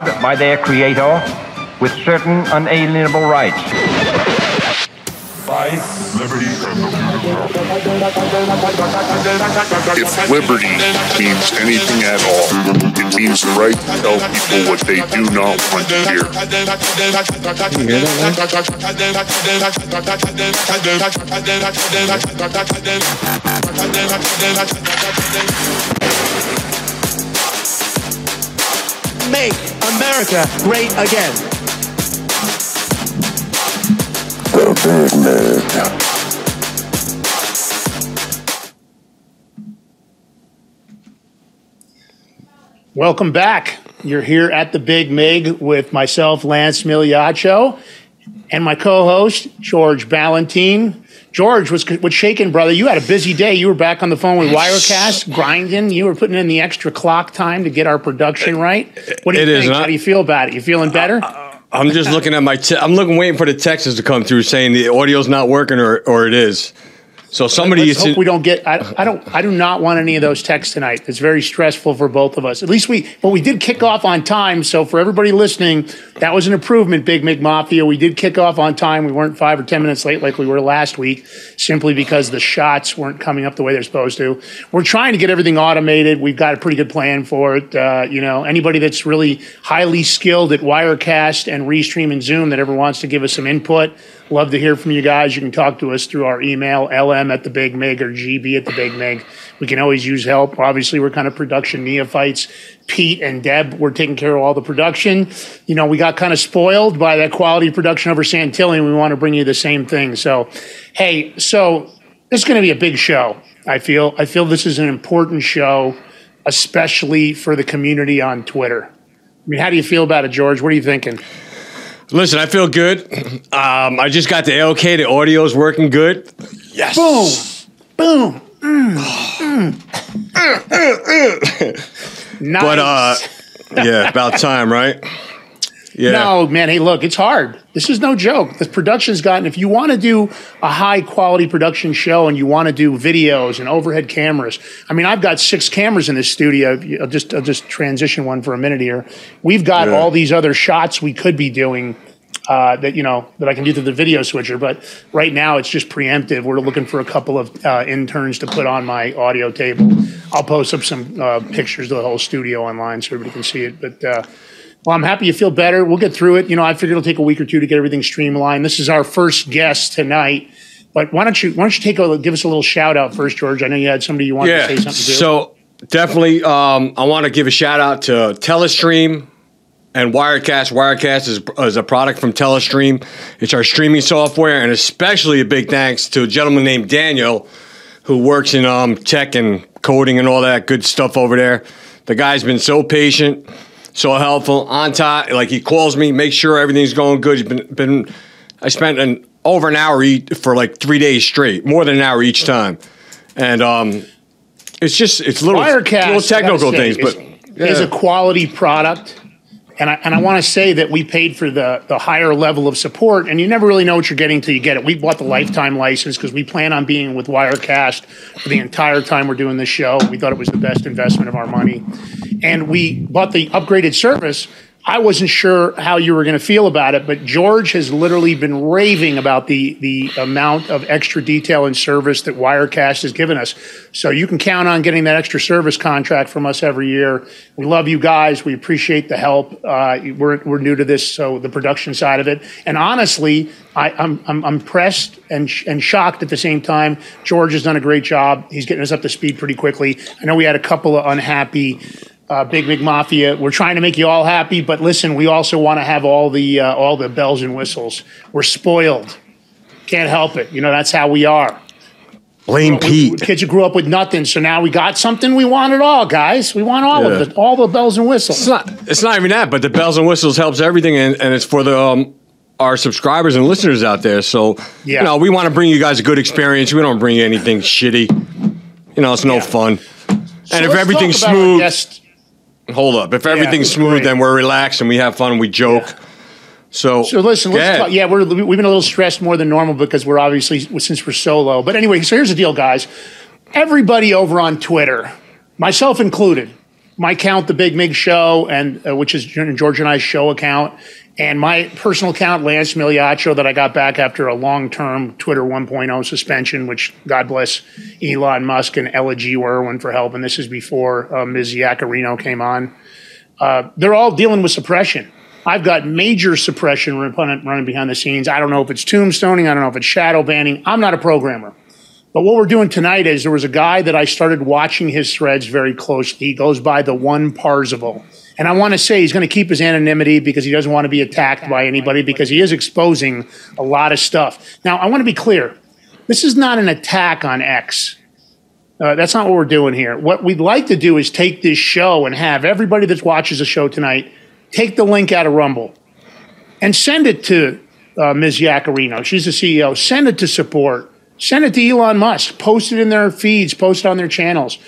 by their creator with certain unalienable rights. Life, liberty, If liberty means anything at all, it means the right to tell people what they do not want to hear. Make America great again. The Big Mig. Welcome back. You're here at the Big Mig with myself, Lance Migliaccio, and my co-host George Balloutine. George, what's what's shaking, brother? You had a busy day. You were back on the phone with Wirecast, grinding. You were putting in the extra clock time to get our production right. What do you It is think? not- How do you feel about it? You feeling better? I'm just looking at my. Te- I'm looking, waiting for the texts to come through saying the audio's not working or, or it is. So somebody Let's hope we don't get. I, I don't. I do not want any of those texts tonight. It's very stressful for both of us. At least we. But we did kick off on time. So for everybody listening, that was an improvement. Big Mig Mafia. We did kick off on time. We weren't five or ten minutes late like we were last week, simply because the shots weren't coming up the way they're supposed to. We're trying to get everything automated. We've got a pretty good plan for it. Uh, you know, anybody that's really highly skilled at Wirecast and Restream and Zoom that ever wants to give us some input. Love to hear from you guys. You can talk to us through our email, lm at the big mig or gb at the big mig. We can always use help. Obviously, we're kind of production neophytes. Pete and Deb were taking care of all the production. You know, we got kind of spoiled by that quality production over Santilli, and we want to bring you the same thing. So, hey, so this is going to be a big show. I feel. I feel this is an important show, especially for the community on Twitter. I mean, how do you feel about it, George? What are you thinking? Listen, I feel good. Um, I just got the okay. The audio's working good. Yes. Boom, boom. Mm, mm. nice. But uh, yeah, about time, right? Yeah. no, man. Hey, look, it's hard. This is no joke. The production's gotten. If you want to do a high quality production show and you want to do videos and overhead cameras, I mean, I've got six cameras in this studio. I'll just I'll just transition one for a minute here. We've got Yeah. all these other shots we could be doing. Uh, that you know that I can do through the video switcher, but right now it's just preemptive. We're looking for a couple of uh, interns to put on my audio table. I'll post up some uh, pictures of the whole studio online so everybody can see it. But uh, well, I'm happy you feel better. We'll get through it. You know, I figured it'll take a week or two to get everything streamlined. This is our first guest tonight. But why don't you why don't you take a give us a little shout out first, George? I know you had somebody you wanted Yeah. to say something to. So definitely, um, I want to give a shout out to Telestream and Wirecast. Wirecast is, is a product from Telestream. It's our streaming software, and especially a big thanks to a gentleman named Daniel, who works in um, tech and coding and all that good stuff over there. The guy's been so patient, so helpful, on time. Like he calls me, makes sure everything's going good. He's been been. I spent an over an hour each for like three days straight, more than an hour each time, and um, it's just it's little Wirecast, little technical say, things, but is, is a quality product. And I, and I want to say that we paid for the, the higher level of support, and you never really know what you're getting until you get it. We bought the lifetime license because we plan on being with Wirecast for the entire time we're doing this show. We thought it was the best investment of our money. And we bought the upgraded service. I wasn't sure how you were going to feel about it, but George has literally been raving about the the amount of extra detail and service that Wirecast has given us. So you can count on getting that extra service contract from us every year. We love you guys. We appreciate the help. Uh, we're we're new to this, so the production side of it. And honestly, I, I'm I'm I'm impressed and sh- and shocked at the same time. George has done a great job. He's getting us up to speed pretty quickly. I know we had a couple of unhappy uh, Big Mig Mafia. We're trying to make you all happy, but listen, we also want to have all the uh, all the bells and whistles. We're spoiled. Can't help it. You know that's how we are. blame We- Pete. kids who grew up with nothing, so now we got something. We want it all, guys. We want all Yeah. of it, all the bells and whistles. It's whistles. not. It's not even that, but the bells and whistles helps everything, and, and it's for the um, our subscribers and listeners out there. So Yeah. you know, we want to bring you guys a good experience. We don't bring you anything shitty. You know, it's no Yeah. fun. So and if everything's talk about our smooth, guest- hold up. If everything's it's smooth, great. then we're relaxed and we have fun and we joke. So, So listen, let's talk. Yeah, we're we've been a little stressed more than normal because we're obviously since we're solo. But anyway, so here's the deal, guys. Everybody over on Twitter, myself included, my account, the Big Mig Show, and uh, which is George and I's show account, and my personal account, Lance Migliaccio, that I got back after a long-term Twitter 1.0 suspension, which God bless Elon Musk and Ella G. Irwin for help. And this is before uh, Ms. Yaccarino came on. Uh, they're all dealing with suppression. I've got major suppression running behind the scenes. I don't know if it's tombstoning. I don't know if it's shadow banning. I'm not a programmer. But what we're doing tonight is there was a guy that I started watching his threads very closely. He goes by the one Parzival. And I want to say he's going to keep his anonymity because he doesn't want to be attacked by anybody because he is exposing a lot of stuff. Now, I want to be clear. This is not an attack on X. Uh, that's not what we're doing here. What we'd like to do is take this show and have everybody that watches the show tonight take the link out of Rumble and send it to uh, Ms. Yaccarino. She's the CEO. Send it to support. Send it to Elon Musk. Post it in their feeds. Post it on their channels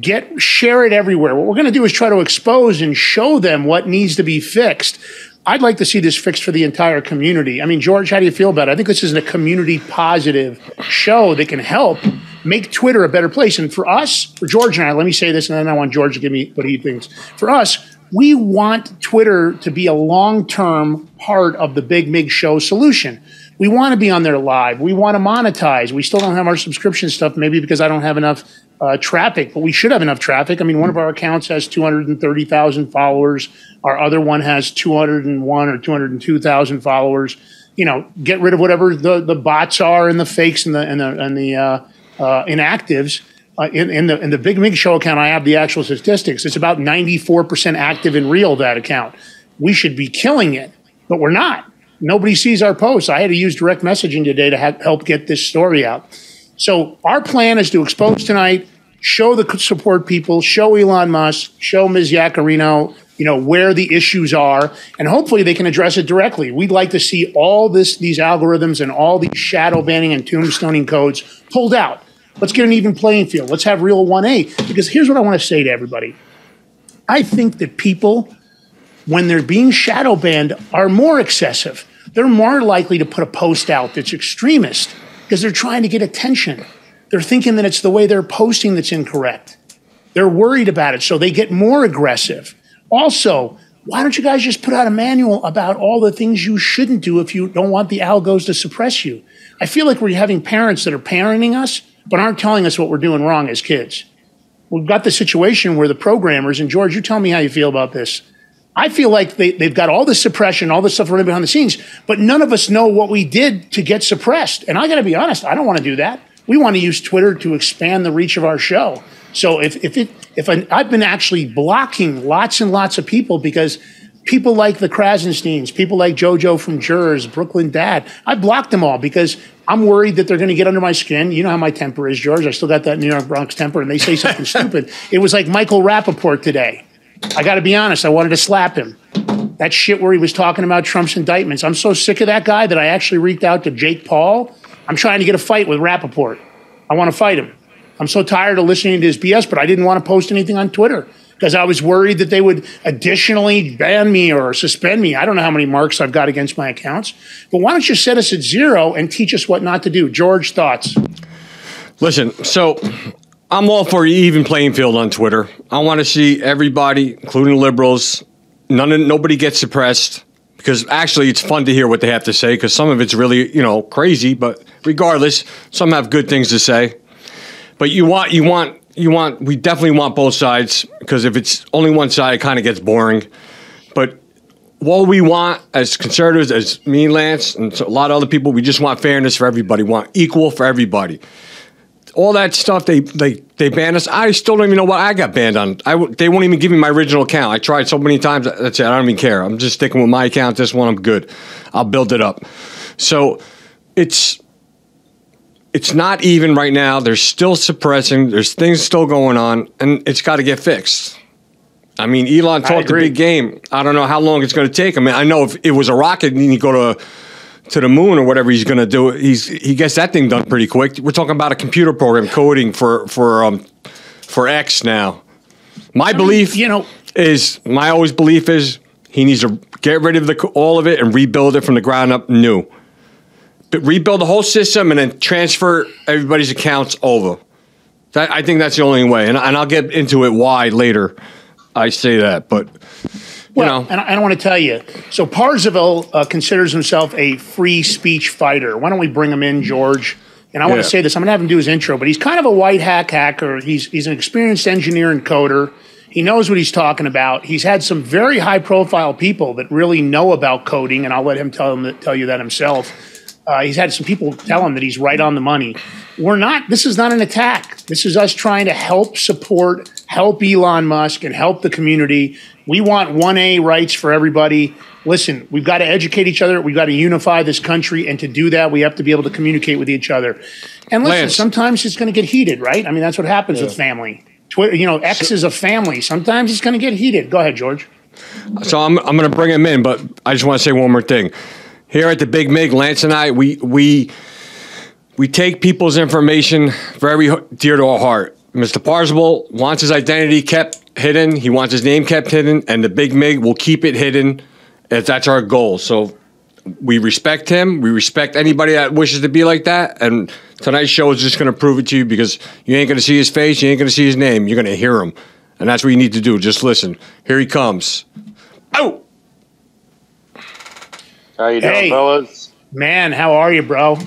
get share it everywhere. What we're going to do is try to expose and show them what needs to be fixed. I'd like to see this fixed for the entire community. I mean, George, how do you feel about it? I think this is a community positive show that can help make Twitter a better place. And for us, for George and I, let me say this, and then I want George to give me what he thinks. For us, we want Twitter to be a long term part of the Big Mig Show solution. We want to be on there live. We want to monetize. We still don't have our subscription stuff, maybe because I don't have enough uh, traffic, but we should have enough traffic. I mean, one of our accounts has 230,000 followers. Our other one has 201 or 202,000 followers. You know, get rid of whatever the, the bots are and the fakes and the and the and the uh, uh, inactives. Uh, in, in, the in the Big Mig Show account, I have the actual statistics. It's about 94% active and real that account. We should be killing it, but we're not. Nobody sees our posts. I had to use direct messaging today to ha- help get this story out. So our plan is to expose tonight, show the support people, show Elon Musk, show Ms. Yaccarino, you know, where the issues are, and hopefully they can address it directly. We'd like to see all this, these algorithms and all these shadow banning and tombstoning codes pulled out. Let's get an even playing field. Let's have real 1A. Because here's what I want to say to everybody. I think that people, when they're being shadow banned, are more excessive. They're more likely to put a post out that's extremist because they're trying to get attention. They're thinking that it's the way they're posting that's incorrect. They're worried about it, so they get more aggressive. Also, why don't you guys just put out a manual about all the things you shouldn't do if you don't want the algos to suppress you? I feel like we're having parents that are parenting us, but aren't telling us what we're doing wrong as kids. We've got the situation where the programmers, and George, you tell me how you feel about this. I feel like they, they've got all this suppression, all this stuff running behind the scenes, but none of us know what we did to get suppressed. And I got to be honest, I don't want to do that. We want to use Twitter to expand the reach of our show. So if, if it, if i I've been actually blocking lots and lots of people because people like the Krassensteins, people like JoJo from Jerz, Brooklyn Dad, I blocked them all because I'm worried that they're going to get under my skin. You know how my temper is, George. I still got that New York Bronx temper, and they say something stupid. It was like Michael Rapaport today. I got to be honest, I wanted to slap him. That shit where he was talking about Trump's indictments. I'm so sick of that guy that I actually reached out to Jake Paul. I'm trying to get a fight with Rapaport. I want to fight him. I'm so tired of listening to his BS, but I didn't want to post anything on Twitter because I was worried that they would additionally ban me or suspend me. I don't know how many marks I've got against my accounts. But why don't you set us at zero and teach us what not to do? George, thoughts? Listen, so I'm all for even playing field on Twitter. I want to see everybody, including liberals, none of, nobody gets suppressed because actually it's fun to hear what they have to say because some of it's really you know crazy, but regardless, some have good things to say. But you want you want you want we definitely want both sides because if it's only one side, it kind of gets boring. But what we want as conservatives, as me, Lance, and a lot of other people, we just want fairness for everybody. We want equal for everybody all that stuff they they they banned us. I still don't even know what I got banned on. I they won't even give me my original account. I tried so many times. That's it. I don't even care. I'm just sticking with my account. This one, I'm good. I'll build it up. So it's it's not even right now. They're still suppressing. There's things still going on, and it's got to get fixed. I mean, Elon talked a big game. I don't know how long it's going to take. I mean, I know if it was a rocket and you go to to the moon or whatever he's going to do. He's he gets that thing done pretty quick. We're talking about a computer program coding for for um for X now. My I belief, mean, you know, is my always belief is he needs to get rid of the all of it and rebuild it from the ground up new. But rebuild the whole system and then transfer everybody's accounts over. That, I think that's the only way, and, and I'll get into it why later. I say that, but well, know, and I, I don't want to tell you. So Parzival uh, considers himself a free speech fighter. Why don't we bring him in, George? And I want to say this. I'm going to have him do his intro, but he's kind of a white hack hacker. He's he's an experienced engineer and coder. He knows what he's talking about. He's had some very high profile people that really know about coding, and I'll let him tell him tell you that himself. Uh, he's had some people tell him that he's right on the money. We're not. This is not an attack. This is us trying to help support, help Elon Musk, and help the community. We want one A rights for everybody. Listen, we've got to educate each other. We've got to unify this country, and to do that, we have to be able to communicate with each other. And listen, Lance. sometimes it's going to get heated, right? I mean, that's what happens with family. Twitter, you know, X is a family. Sometimes it's going to get heated. Go ahead, George. So I'm I'm going to bring him in, but I just want to say one more thing. Here at the Big Mig, Lance and I, we we we take people's information very dear to our heart. Mr. Parzival wants his identity kept hidden. He wants his name kept hidden, and the Big Mig will keep it hidden. If that's our goal. So we respect him. We respect anybody that wishes to be like that. And tonight's show is just going to prove it to you because you ain't going to see his face. You ain't going to see his name. You're going to hear him. And that's what you need to do. Just listen. Here he comes. Oh! How you doing, Hey. fellas? Man, how are you, bro?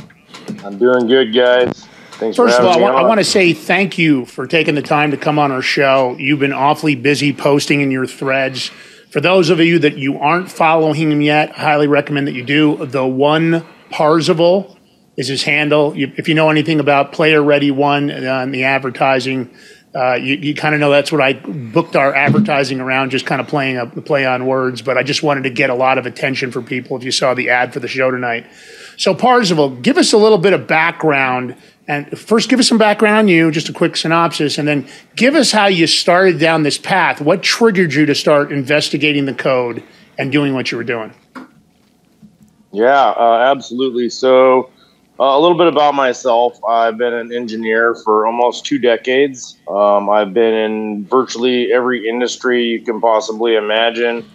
I'm doing good, guys. Thanks First of all, I want, I want to say thank you for taking the time to come on our show. You've been awfully busy posting in your threads. For those of you that you aren't following him yet, I highly recommend that you do. The one Parzival is his handle. You, if you know anything about Player Ready One uh, and the advertising, uh, you, you kind of know that's what I booked our advertising around, just kind of playing a play on words. But I just wanted to get a lot of attention for people if you saw the ad for the show tonight. So Parzival, give us a little bit of background. And first, give us some background on you, just a quick synopsis, and then give us how you started down this path. What triggered you to start investigating the code and doing what you were doing? Yeah, uh, absolutely. So, uh, a little bit about myself. I've been an engineer for almost two decades. Um, I've been in virtually every industry you can possibly imagine,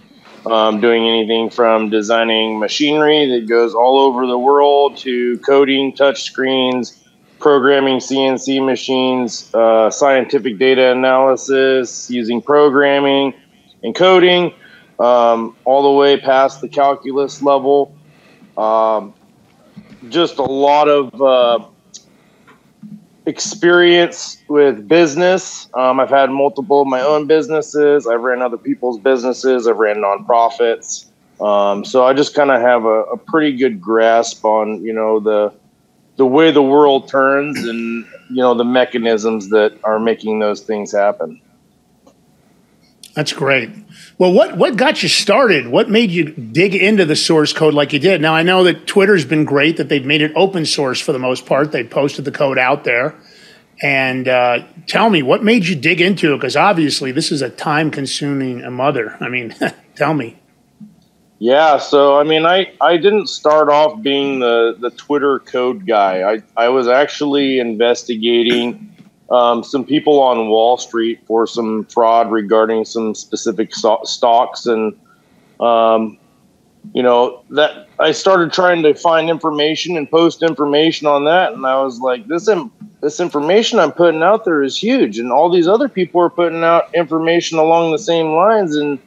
um, doing anything from designing machinery that goes all over the world to coding touch screens, programming CNC machines, uh, scientific data analysis, using programming and coding, um, all the way past the calculus level. Um, just a lot of uh, experience with business. Um, I've had multiple my own businesses. I've ran other people's businesses. I've ran nonprofits. Um, so I just kind of have a, a pretty good grasp on you know the the way the world turns and you know the mechanisms that are making those things happen. That's great. Well, what what got you started? What made you dig into the source code like you did? Now I know that Twitter's been great; that they've made it open source for the most part. They posted the code out there. And uh, tell me, what made you dig into it? Because obviously, this is a time-consuming mother. I mean, tell me. Yeah, so I mean, I, I didn't start off being the, the Twitter code guy. I, I was actually investigating um, some people on Wall Street for some fraud regarding some specific so- stocks, and um, you know that I started trying to find information and post information on that, and I was like, this im- this information I'm putting out there is huge, and all these other people are putting out information along the same lines, and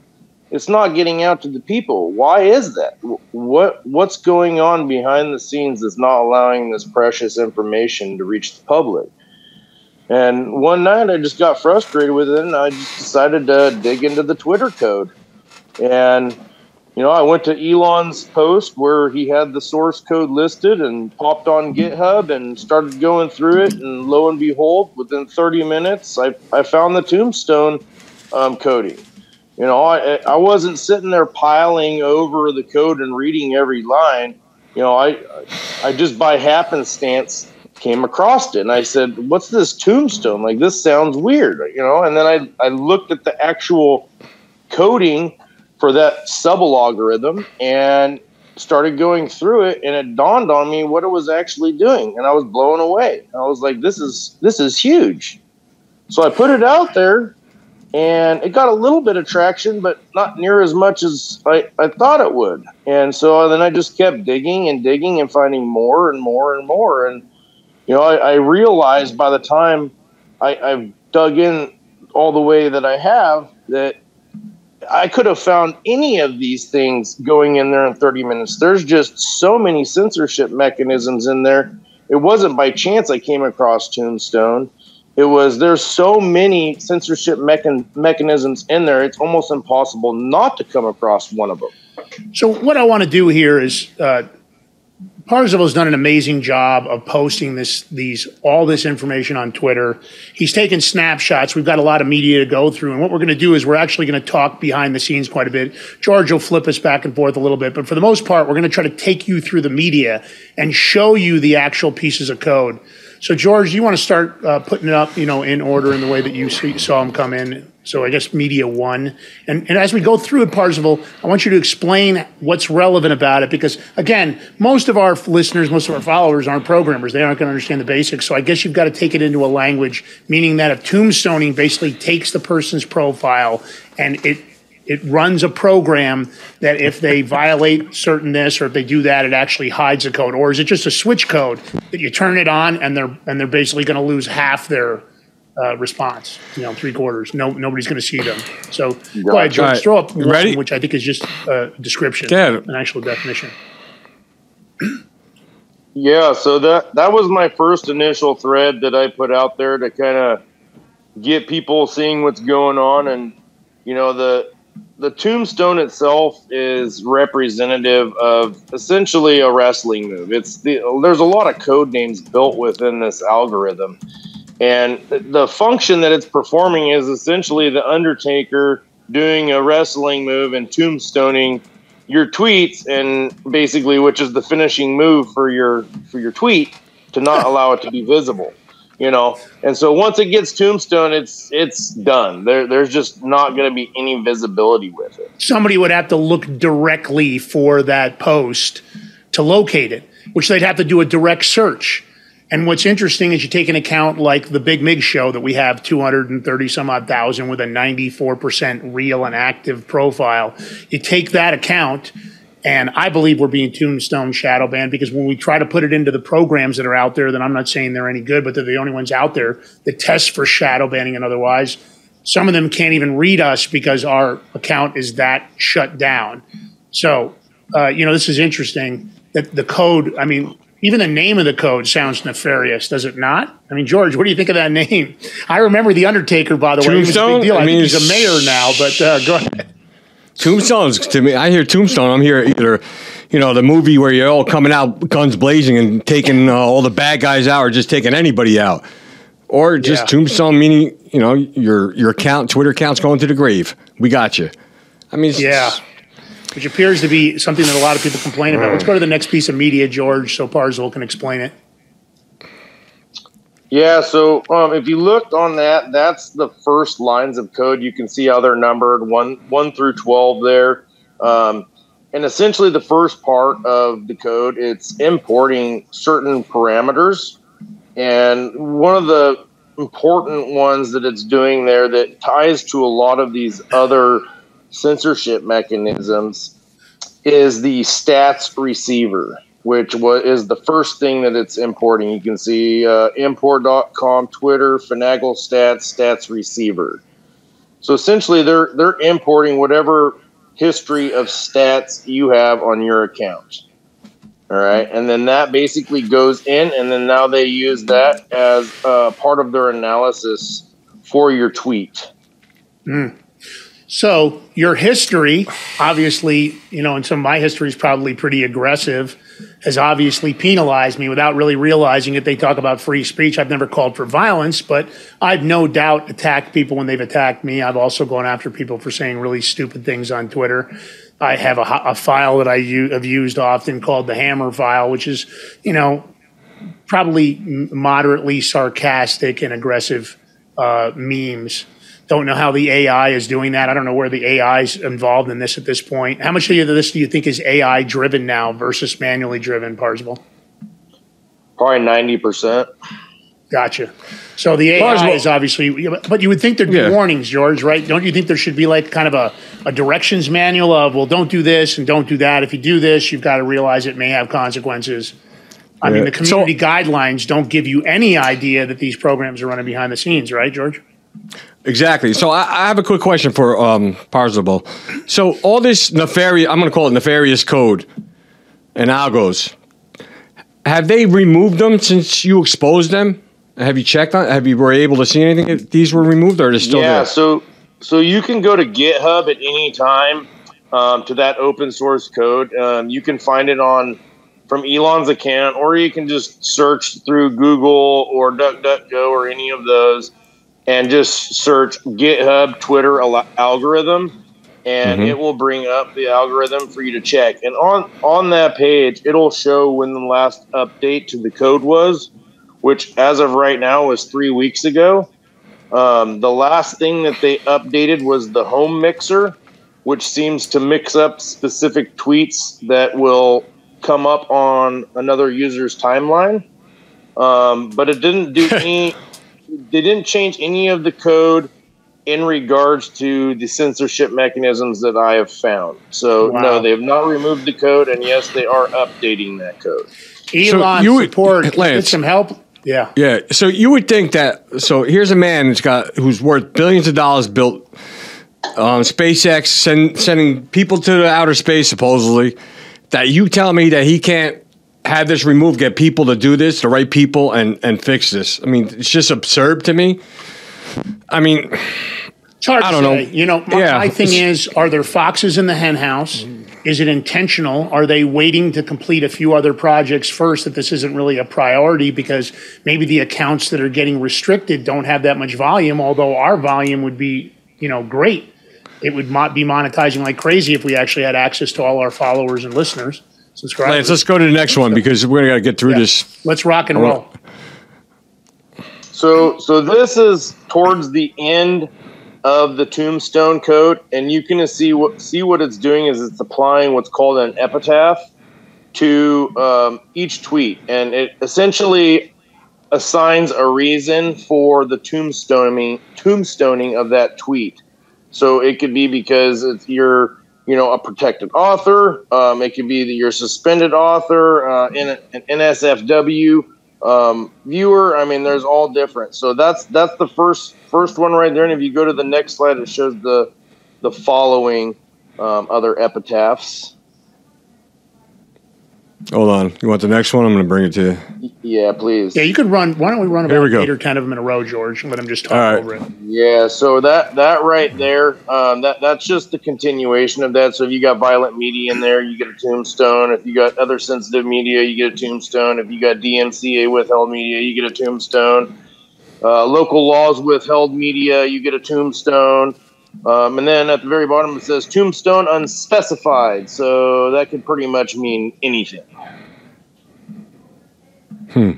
it's not getting out to the people. Why is that? What what's going on behind the scenes that's not allowing this precious information to reach the public? And one night I just got frustrated with it and I just decided to dig into the Twitter code. And you know, I went to Elon's post where he had the source code listed and popped on GitHub and started going through it. And lo and behold, within 30 minutes, I, I found the tombstone um, coding. You know, I, I wasn't sitting there piling over the code and reading every line. You know, I, I just by happenstance came across it and I said, what's this tombstone? Like, this sounds weird, you know? And then I, I looked at the actual coding for that sub algorithm and started going through it and it dawned on me what it was actually doing and I was blown away. I was like, this is, this is huge. So I put it out there and it got a little bit of traction, but not near as much as I, I thought it would. And so uh, then I just kept digging and digging and finding more and more and more. And, you know, I, I realized by the time I, I've dug in all the way that I have that I could have found any of these things going in there in 30 minutes. There's just so many censorship mechanisms in there. It wasn't by chance I came across Tombstone. It was there's so many censorship mechan- mechanisms in there. It's almost impossible not to come across one of them. So what I want to do here is uh, Parzival's done an amazing job of posting this these all this information on Twitter. He's taken snapshots. We've got a lot of media to go through, and what we're going to do is we're actually going to talk behind the scenes quite a bit. George will flip us back and forth a little bit, but for the most part, we're going to try to take you through the media and show you the actual pieces of code. So, George, you want to start uh, putting it up, you know, in order in the way that you see, saw them come in. So, I guess media one, and and as we go through it, Parzival, I want you to explain what's relevant about it because, again, most of our listeners, most of our followers aren't programmers; they aren't going to understand the basics. So, I guess you've got to take it into a language, meaning that if tombstoning basically takes the person's profile and it it runs a program that if they violate certain this or if they do that, it actually hides the code, or is it just a switch code that you turn it on and they're and they're basically going to lose half their uh, response, you know, three quarters. No, nobody's going to see them. So go ahead, George. All right. Throw up one, Ready? which I think is just a description, Yeah. an actual definition. Yeah, so that that was my first initial thread that I put out there to kind of get people seeing what's going on, and you know the the tombstone itself is representative of essentially a wrestling move. It's the there's a lot of code names built within this algorithm, and the- function that it's performing is essentially the Undertaker doing a wrestling move and tombstoning your tweets and basically which is the finishing move for your for your tweet to not allow it to be visible you know and so once it gets tombstone it's it's done there there's just not going to be any visibility with it Somebody would have to look directly for that post to locate it, which they'd have to do a direct search. And what's interesting is you take an account like the Big Mig show that we have 230 some odd thousand with a 94% real and active profile. You take that account, and I believe we're being tombstone shadow banned because when we try to put it into the programs that are out there, then I'm not saying they're any good, but they're the only ones out there that test for shadow banning and otherwise. Some of them can't even read us because our account is that shut down. So, uh, you know, this is interesting that the code, I mean, even the name of the code sounds nefarious, does it not? I mean, George, what do you think of that name? I remember The Undertaker, by the way. He was a Tombstone? big deal. I, I mean, think he's a mayor now, but uh, go ahead. Tombstone's to me. I hear Tombstone. I'm here either, you know, the movie where you're all coming out guns blazing and taking uh, all the bad guys out, or just taking anybody out, or just Yeah. Tombstone meaning you know your your account Twitter account's going to the grave. We got you. I mean, it's- Yeah. Which appears to be something that a lot of people complain about. Let's go to the next piece of media, George, so Parzival can explain it. Yeah so um, if you looked on that that's the first lines of code. You can see how they're numbered one one through 12 there. Um, and essentially the first part of the code it's importing certain parameters. And one of the important ones that it's doing there that ties to a lot of these other censorship mechanisms is the stats receiver which wa- is the first thing that it's importing. You can see uh, import.com twitter finagle stats stats receiver. So essentially they're they're importing whatever history of stats you have on your account. All right? And then that basically goes in and then now they use that as uh, part of their analysis for your tweet. So your history, obviously, you know, and some of my history is probably pretty aggressive, has obviously penalized me without really realizing it. They talk about free speech. I've never called for violence, but I've no doubt attacked people when they've attacked me. I've also gone after people for saying really stupid things on Twitter. I have a, a file that I u- have used often called the Hammer file, which is, you know, probably moderately sarcastic and aggressive uh, memes. Don't know how the AI is doing that. I don't know where the AI is involved in this at this point. How much of this do you think is AI driven now versus manually driven, Parzival? probably 90% Gotcha. So the AI Parzival- is obviously, but you would think there'd be Yeah. warnings, George, right? Don't you think there should be like kind of a, a directions manual of, well, don't do this and don't do that. If you do this, you've got to realize it may have consequences. I mean, the community guidelines don't give you any idea that these programs are running behind the scenes, right, George? Exactly. So I, I have a quick question for um. So all this nefarious, I'm going to call it nefarious code and algos. Have they removed them since you exposed them? Have you checked on? Have you were able to see anything? If these were removed, or are they still yeah, there? Yeah. So so you can go to GitHub at any time um, to that open source code. Um, you can find it on from Elon's account, or you can just search through Google or DuckDuckGo or any of those, and just search GitHub Twitter al- algorithm, and Mhm. it will bring up the algorithm for you to check. And on on that page, it'll show when the last update to the code was, which as of right now was three weeks ago. Um, the last thing that they updated was the home mixer, which seems to mix up specific tweets that will come up on another user's timeline. Um, but it didn't do any. They didn't change any of the code in regards to the censorship mechanisms that I have found. So Wow. no, they have not removed the code, and yes, they are updating that code. Elon you would- support. Get Lance. some help. Yeah. Yeah. So you would think that. So here's a man who's got who's worth billions of dollars, built um, SpaceX, send, sending people to the outer space supposedly. That you tell me that he can't have this removed, get people to do this, the right people, and and fix this. I mean, it's just absurd to me. I mean, I don't know. You know, my, Yeah. my thing is, are there foxes in the hen house? Is it intentional? Are they waiting to complete a few other projects first that this isn't really a priority because maybe the accounts that are getting restricted don't have that much volume, although our volume would be, you know, great. It would be monetizing like crazy if we actually had access to all our followers and listeners, subscribers. Lance, let's go to the next one because we're gonna get through Yeah. this. Let's rock and roll. So, so this is towards the end of the tombstone code, and you can see what see what it's doing is it's applying what's called an epitaph to um, each tweet, and it essentially assigns a reason for the tombstoning tombstoning of that tweet. So it could be because it's you're you know a protected author. Um, it could be that you're suspended author uh, in an NSFW um, viewer. I mean, there's all different. So that's that's the first first one right there. And if you go to the next slide, it shows the the following um, other epitaphs. Hold on. You want the next one? I'm gonna bring it to you. Yeah, please. Yeah, you could run. Why don't we run Here about we eight or ten of them in a row, George, and let them just talk All right. over it. Yeah, so that that right there, um, that that's just the continuation of that. So if you got violent media in there, you get a tombstone. If you got other sensitive media, you get a tombstone. If you got DMCA withheld media, you get a tombstone. Uh, local laws withheld media, you get a tombstone. Um, and then at the very bottom it says tombstone unspecified. So that could pretty much mean anything. Hmm.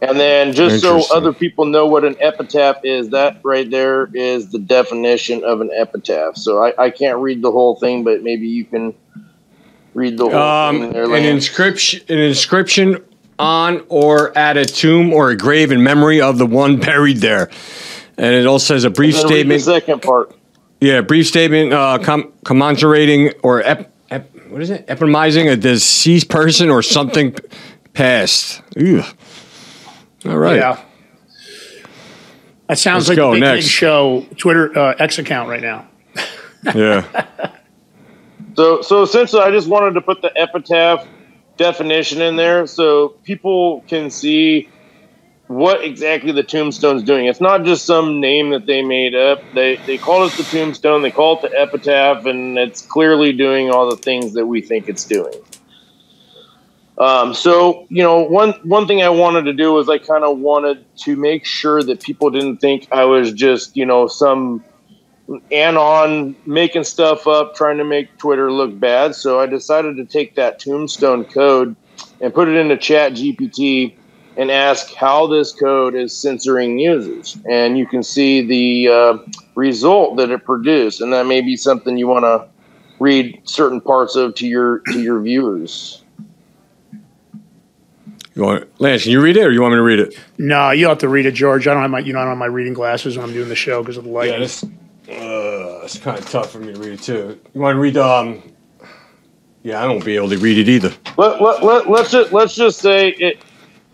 And then just so other people know what an epitaph is, that right there is the definition of an epitaph. So I, I can't read the whole thing, but maybe you can read the whole Um, thing there. an inscription, an inscription on or at a tomb or a grave in memory of the one buried there. And it also says a brief Then read the statement. second part. Yeah, brief statement uh, com- commiserating or ep- ep- what is it? Epitomizing a deceased person or something p- past. Ew. All right. Yeah. That sounds Let's like go, the Big Kid next. Show Twitter uh, X account right now. Yeah. So, so essentially, I just wanted to put the epitaph definition in there so people can see what exactly the tombstone's doing. It's not just some name that they made up. They they call it the tombstone. They call it the epitaph, and it's clearly doing all the things that we think it's doing. Um, so you know, one one thing I wanted to do was I kind of wanted to make sure that people didn't think I was just you know some anon making stuff up, trying to make Twitter look bad. So I decided to take that tombstone code and put it into Chat GPT and ask how this code is censoring users. And you can see the uh, result that it produced, and that may be something you want to read certain parts of to your to your viewers. You want, Lance, can you read it or you want me to read it? No, you have to read it, George. I don't have my you know I don't have my reading glasses when I'm doing the show because of the light. Yeah, this, uh, it's kind of tough for me to read it too. You want to read, um, yeah, I won't be able to read it either. Let, let, let, let's just let's just say it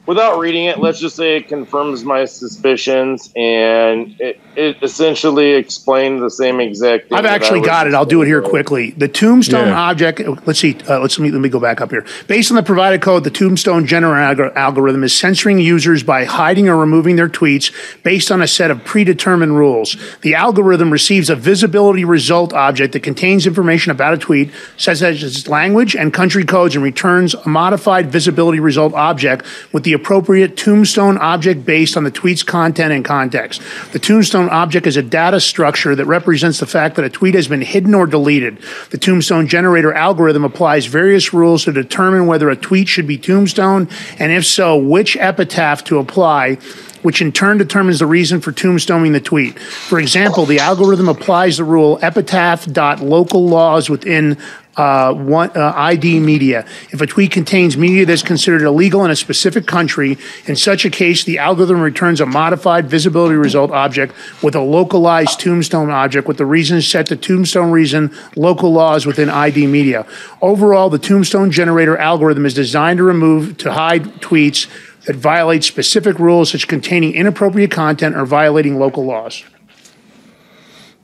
without reading it, let's just say it confirms my suspicions, and it, it essentially explained the same exact thing. I've actually got it. I'll do it here quickly. The tombstone Yeah. object. Let's see. Uh, let's let me, let me go back up here. Based on the provided code, the tombstone generator algorithm is censoring users by hiding or removing their tweets based on a set of predetermined rules. The algorithm receives a visibility result object that contains information about a tweet, such as its language and country codes, and returns a modified visibility result object with the appropriate tombstone object based on the tweet's content and context. The tombstone object is a data structure that represents the fact that a tweet has been hidden or deleted. The tombstone generator algorithm applies various rules to determine whether a tweet should be tombstone, and if so, which epitaph to apply which in turn determines the reason for tombstoning the tweet. For example, the algorithm applies the rule epitaph.local laws within uh, one, uh, ID media. If a tweet contains media that's considered illegal in a specific country, in such a case, the algorithm returns a modified visibility result object with a localized tombstone object with the reason set to tombstone reason local laws within ID media. Overall, the tombstone generator algorithm is designed to remove, to hide tweets that violate specific rules such as containing inappropriate content or violating local laws.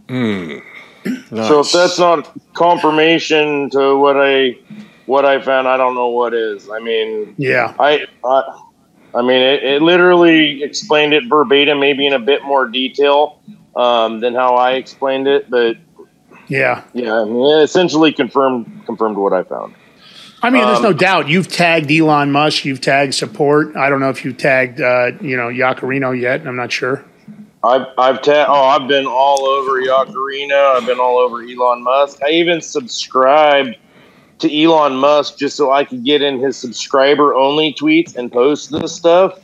So if that's not confirmation to what I what I found, I don't know what is. I mean, Yeah. I I, I mean, it, it literally explained it verbatim, maybe in a bit more detail um, than how I explained it, but Yeah. yeah, I mean, it essentially confirmed confirmed what I found. I mean, there's no Um, doubt you've tagged Elon Musk, you've tagged support. I don't know if you've tagged, uh, you know, Yaccarino yet. I'm not sure. I've I've ta- oh I've been all over Yaccarino. I've been all over Elon Musk. I even subscribed to Elon Musk just so I could get in his subscriber only tweets and post this stuff,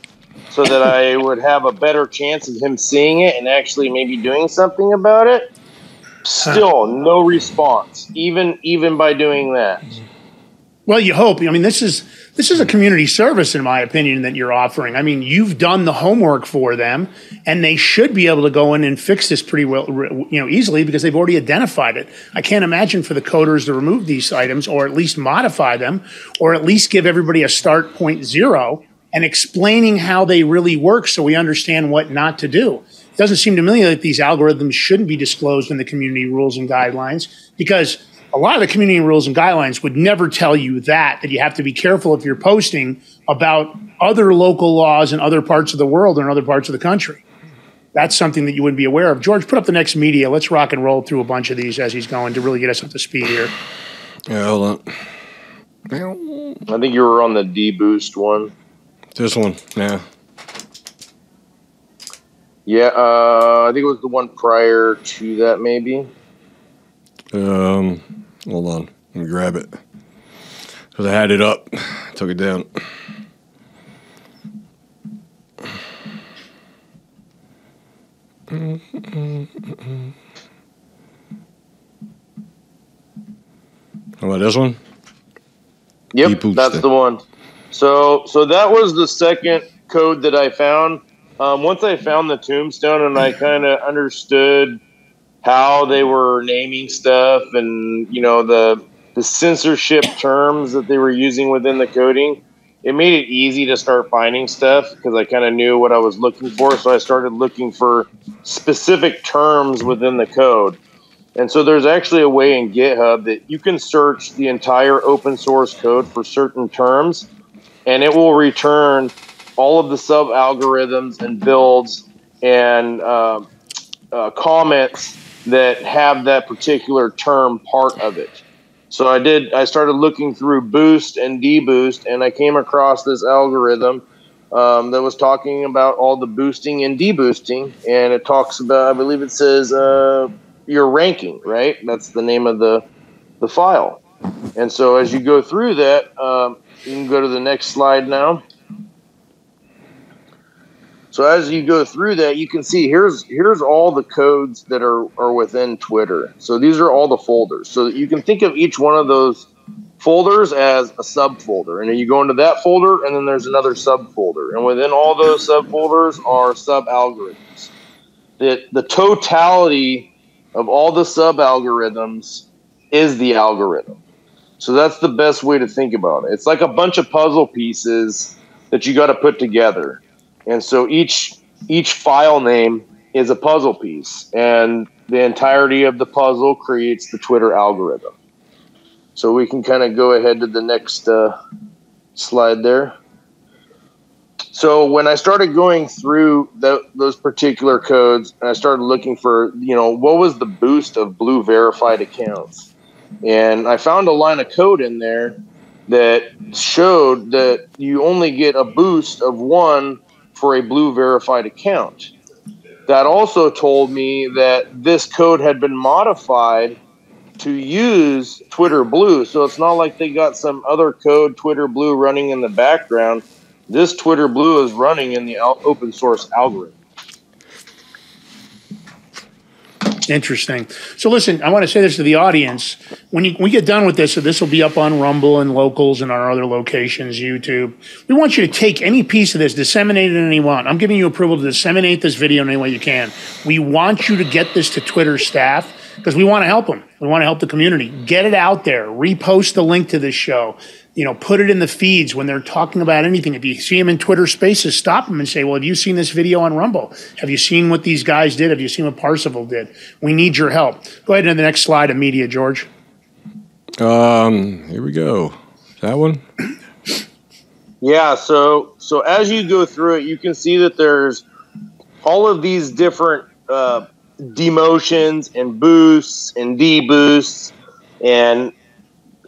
so that I would have a better chance of him seeing it and actually maybe doing something about it. Still, no response. Even even by doing that. Well, you hope. I mean, this is this is a community service, in my opinion, that you're offering. I mean, you've done the homework for them, and they should be able to go in and fix this pretty well, you know, easily because they've already identified it. I can't imagine for the coders to remove these items, or at least modify them, or at least give everybody a start point zero and explaining how they really work, so we understand what not to do. It doesn't seem to me like these algorithms shouldn't be disclosed in the community rules and guidelines because a lot of the community rules and guidelines would never tell you that that you have to be careful if you're posting about other local laws in other parts of the world or in other parts of the country that's something that you wouldn't be aware of george put up the next media let's rock and roll through a bunch of these as he's going to really get us up to speed here Yeah, hold on. I think you were on the D boost one. This one. Yeah. Yeah, uh, I think it was the one prior to that, maybe. Um, hold on. Let me grab it. Because I had it up. Took it down. How about this one? Yep, that's the one. So, so that was the second code that I found. Um, once I found the tombstone and I kind of understood how they were naming stuff and you know the the censorship terms that they were using within the coding, it made it easy to start finding stuff because I kind of knew what I was looking for. So I started looking for specific terms within the code. And so there's actually a way in GitHub that you can search the entire open source code for certain terms, and it will return all of the sub algorithms and builds and uh, uh, comments that have that particular term part of it. So I did. I started looking through Boost and Deboost, and I came across this algorithm um, that was talking about all the boosting and deboosting, and it talks about. I believe it says uh, your ranking, right? That's the name of the the file. And so as you go through that, um, you can go to the next slide now. So as you go through that, you can see here's here's all the codes that are are within Twitter. So these are all the folders. So you can think of each one of those folders as a subfolder, and then you go into that folder, and then there's another subfolder, and within all those subfolders are sub algorithms. The the totality of all the sub algorithms is the algorithm. So that's the best way to think about it. It's like a bunch of puzzle pieces that you got to put together. And so each each file name is a puzzle piece, and the entirety of the puzzle creates the Twitter algorithm. So we can kind of go ahead to the next uh, slide there. So when I started going through the, those particular codes, and I started looking for, you know, what was the boost of blue verified accounts, and I found a line of code in there that showed that you only get a boost of one for a blue verified account. That also told me that this code had been modified to use Twitter Blue. So it's not like they got some other code, Twitter Blue, running in the background. This Twitter Blue is running in the open source algorithm. Interesting. So listen, I want to say this to the audience. When, you, when we get done with this, so this will be up on Rumble and locals and our other locations, YouTube. We want you to take any piece of this, disseminate it any you want. I'm giving you approval to disseminate this video in any way you can. We want you to get this to Twitter staff because we want to help them. We want to help the community. Get it out there. Repost the link to this show you know, put it in the feeds when they're talking about anything. If you see them in Twitter Spaces, stop them and say, "Well, have you seen this video on Rumble? Have you seen what these guys did? Have you seen what Parzival did? We need your help." Go ahead to the next slide of media, George. Um, here we go. That one. Yeah. So so as you go through it, you can see that there's all of these different uh, demotions and boosts and deboosts and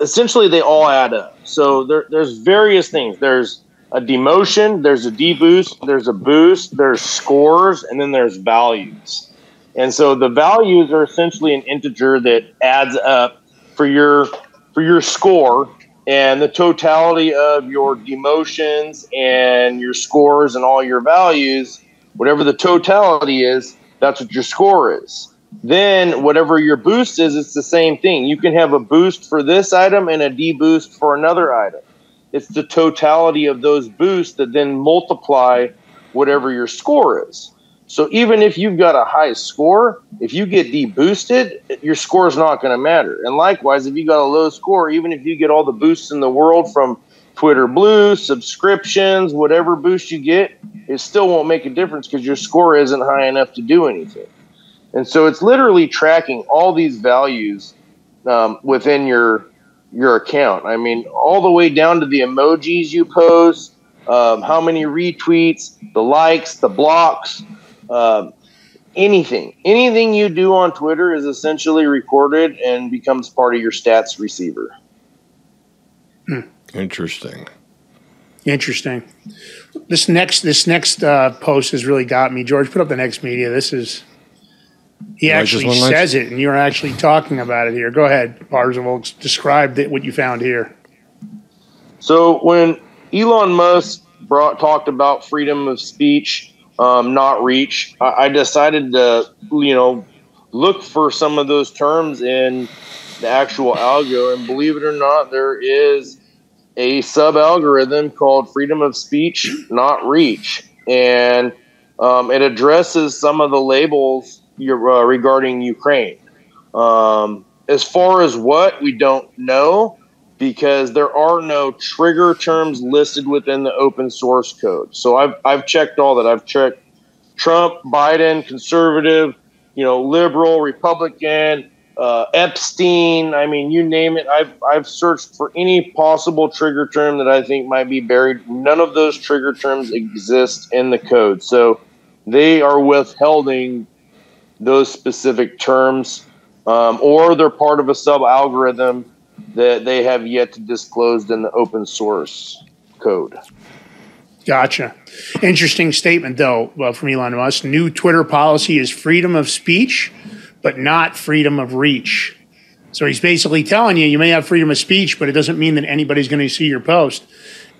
essentially they all add up. So there, there's various things. There's a demotion, there's a deboost, there's a boost, there's scores, and then there's values. And so the values are essentially an integer that adds up for your for your score and the totality of your demotions and your scores and all your values, whatever the totality is, that's what your score is. Then whatever your boost is, it's the same thing. You can have a boost for this item and a deboost for another item. It's the totality of those boosts that then multiply whatever your score is. So even if you've got a high score, if you get deboosted, your score is not going to matter. And likewise, if you got a low score, even if you get all the boosts in the world from Twitter Blue, subscriptions, whatever boost you get, it still won't make a difference because your score isn't high enough to do anything. And so it's literally tracking all these values um, within your your account. I mean, all the way down to the emojis you post, um, how many retweets, the likes, the blocks, uh, anything. Anything you do on Twitter is essentially recorded and becomes part of your stats receiver. Hmm. Interesting. Interesting. This next this next uh, post has really got me. George, put up the next media. This is he actually says it, and you're actually talking about it here. Go ahead, Parzival. Describe the, what you found here. So when Elon Musk brought talked about freedom of speech, um, not reach, I, I decided to you know look for some of those terms in the actual algo, and believe it or not, there is a sub algorithm called freedom of speech, not reach, and um, it addresses some of the labels uh, regarding Ukraine. Um, as far as what, we don't know because there are no trigger terms listed within the open source code. So I've, I've checked all that. I've checked Trump, Biden, conservative, you know, liberal, Republican, uh, Epstein. I mean, you name it. I've, I've searched for any possible trigger term that I think might be buried. None of those trigger terms exist in the code. So they are withholding those specific terms, um, or they're part of a sub algorithm that they have yet to disclose in the open source code. Gotcha. Interesting statement, though, well, from Elon Musk. New Twitter policy is freedom of speech, but not freedom of reach. So he's basically telling you you may have freedom of speech, but it doesn't mean that anybody's going to see your post.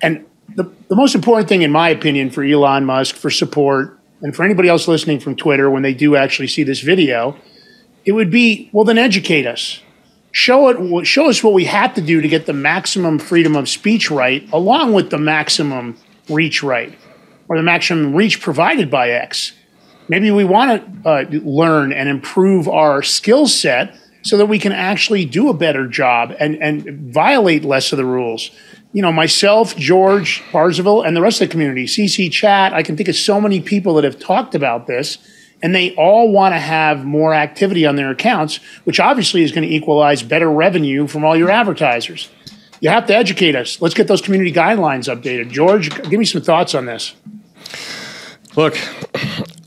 And the, the most important thing, in my opinion, for Elon Musk for support and for anybody else listening from Twitter when they do actually see this video, it would be well then educate us. Show it show us what we have to do to get the maximum freedom of speech right along with the maximum reach right or the maximum reach provided by X. Maybe we want to uh, learn and improve our skill set so that we can actually do a better job and, and violate less of the rules. You know, myself, George Parzival, and the rest of the community, CC Chat, I can think of so many people that have talked about this, and they all want to have more activity on their accounts, which obviously is going to equalize better revenue from all your advertisers. You have to educate us. Let's get those community guidelines updated. George, give me some thoughts on this. Look,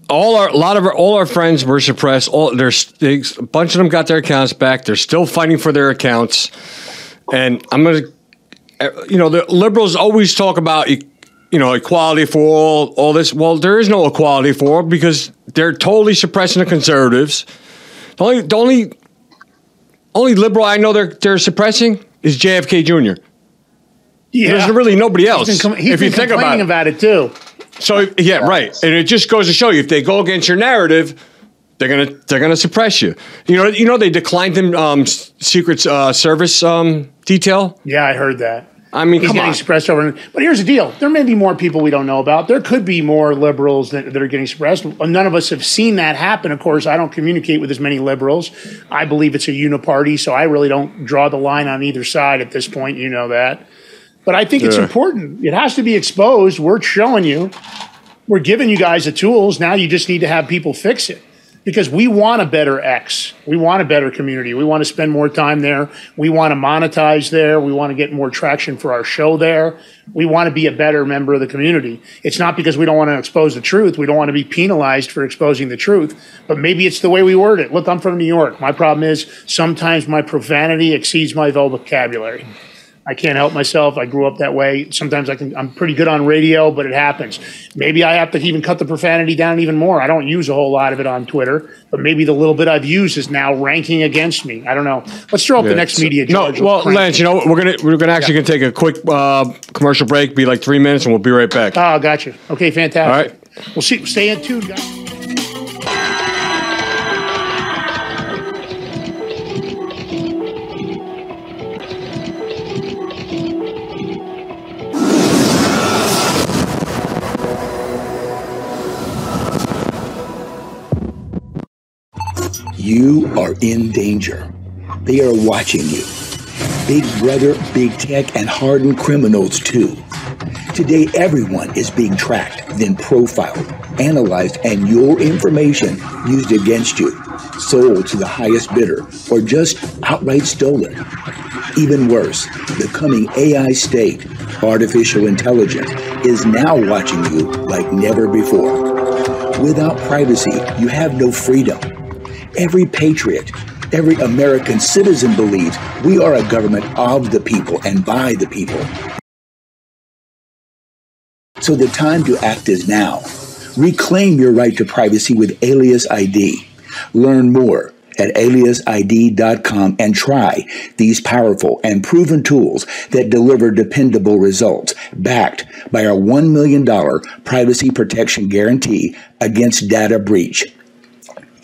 all our a lot of our all our friends were suppressed. All there's a bunch of them got their accounts back. They're still fighting for their accounts, and I'm gonna, uh, you know, the liberals always talk about you know equality for all, all this. Well, there is no equality for all because they're totally suppressing the conservatives. The only the only only liberal I know they're they're suppressing is JFK Jr. Yeah. There's really nobody else. He's been, com- he's if you been think about complaining it. about it too. So yeah, right. And it just goes to show you if they go against your narrative, they're gonna they're gonna suppress you. You know you know they declined them um, Secret uh, Service um, detail. Yeah, I heard that. I mean, He's come getting on. suppressed over. But here's the deal: there may be more people we don't know about. There could be more liberals that, that are getting suppressed. None of us have seen that happen. Of course, I don't communicate with as many liberals. I believe it's a uniparty, so I really don't draw the line on either side at this point. You know that. But I think it's important. It has to be exposed. We're showing you. We're giving you guys the tools. Now you just need to have people fix it because we want a better X. We want a better community. We want to spend more time there. We want to monetize there. We want to get more traction for our show there. We want to be a better member of the community. It's not because we don't want to expose the truth. We don't want to be penalized for exposing the truth, but maybe it's the way we word it. Look, I'm from New York. My problem is sometimes my profanity exceeds my vocabulary. I can't help myself. I grew up that way. Sometimes I can. I'm pretty good on radio, but it happens. Maybe I have to even cut the profanity down even more. I don't use a whole lot of it on Twitter, but maybe the little bit I've used is now ranking against me. I don't know. Let's throw up the next media. No, well, Lance, it. you know we're gonna we're gonna actually gonna take a quick uh, commercial break, be like three minutes, and we'll be right back. Oh, gotcha. Okay, fantastic. All We'll see. Stay in tune, guys. You are in danger. They are watching you. Big Brother, Big Tech, and hardened criminals, too. Today, everyone is being tracked, then profiled, analyzed, and your information used against you, sold to the highest bidder, or just outright stolen. Even worse, the coming AI state, artificial intelligence, is now watching you like never before. Without privacy, you have no freedom. Every patriot, every American citizen believes we are a government of the people and by the people. So the time to act is now. Reclaim your right to privacy with Alias ID. Learn more at aliasid.com and try these powerful and proven tools that deliver dependable results, backed by our $1 million privacy protection guarantee against data breach.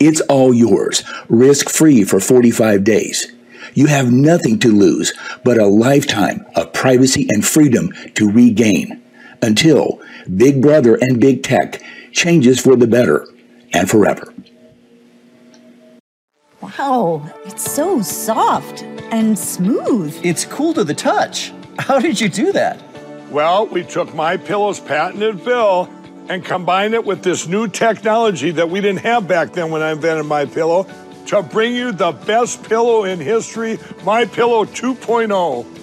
It's all yours, risk free for 45 days. You have nothing to lose but a lifetime of privacy and freedom to regain until Big Brother and Big Tech changes for the better and forever. Wow, it's so soft and smooth. It's cool to the touch. How did you do that? Well, we took my pillow's patented fill and combine it with this new technology that we didn't have back then when I invented my pillow to bring you the best pillow in history, My Pillow 2.0.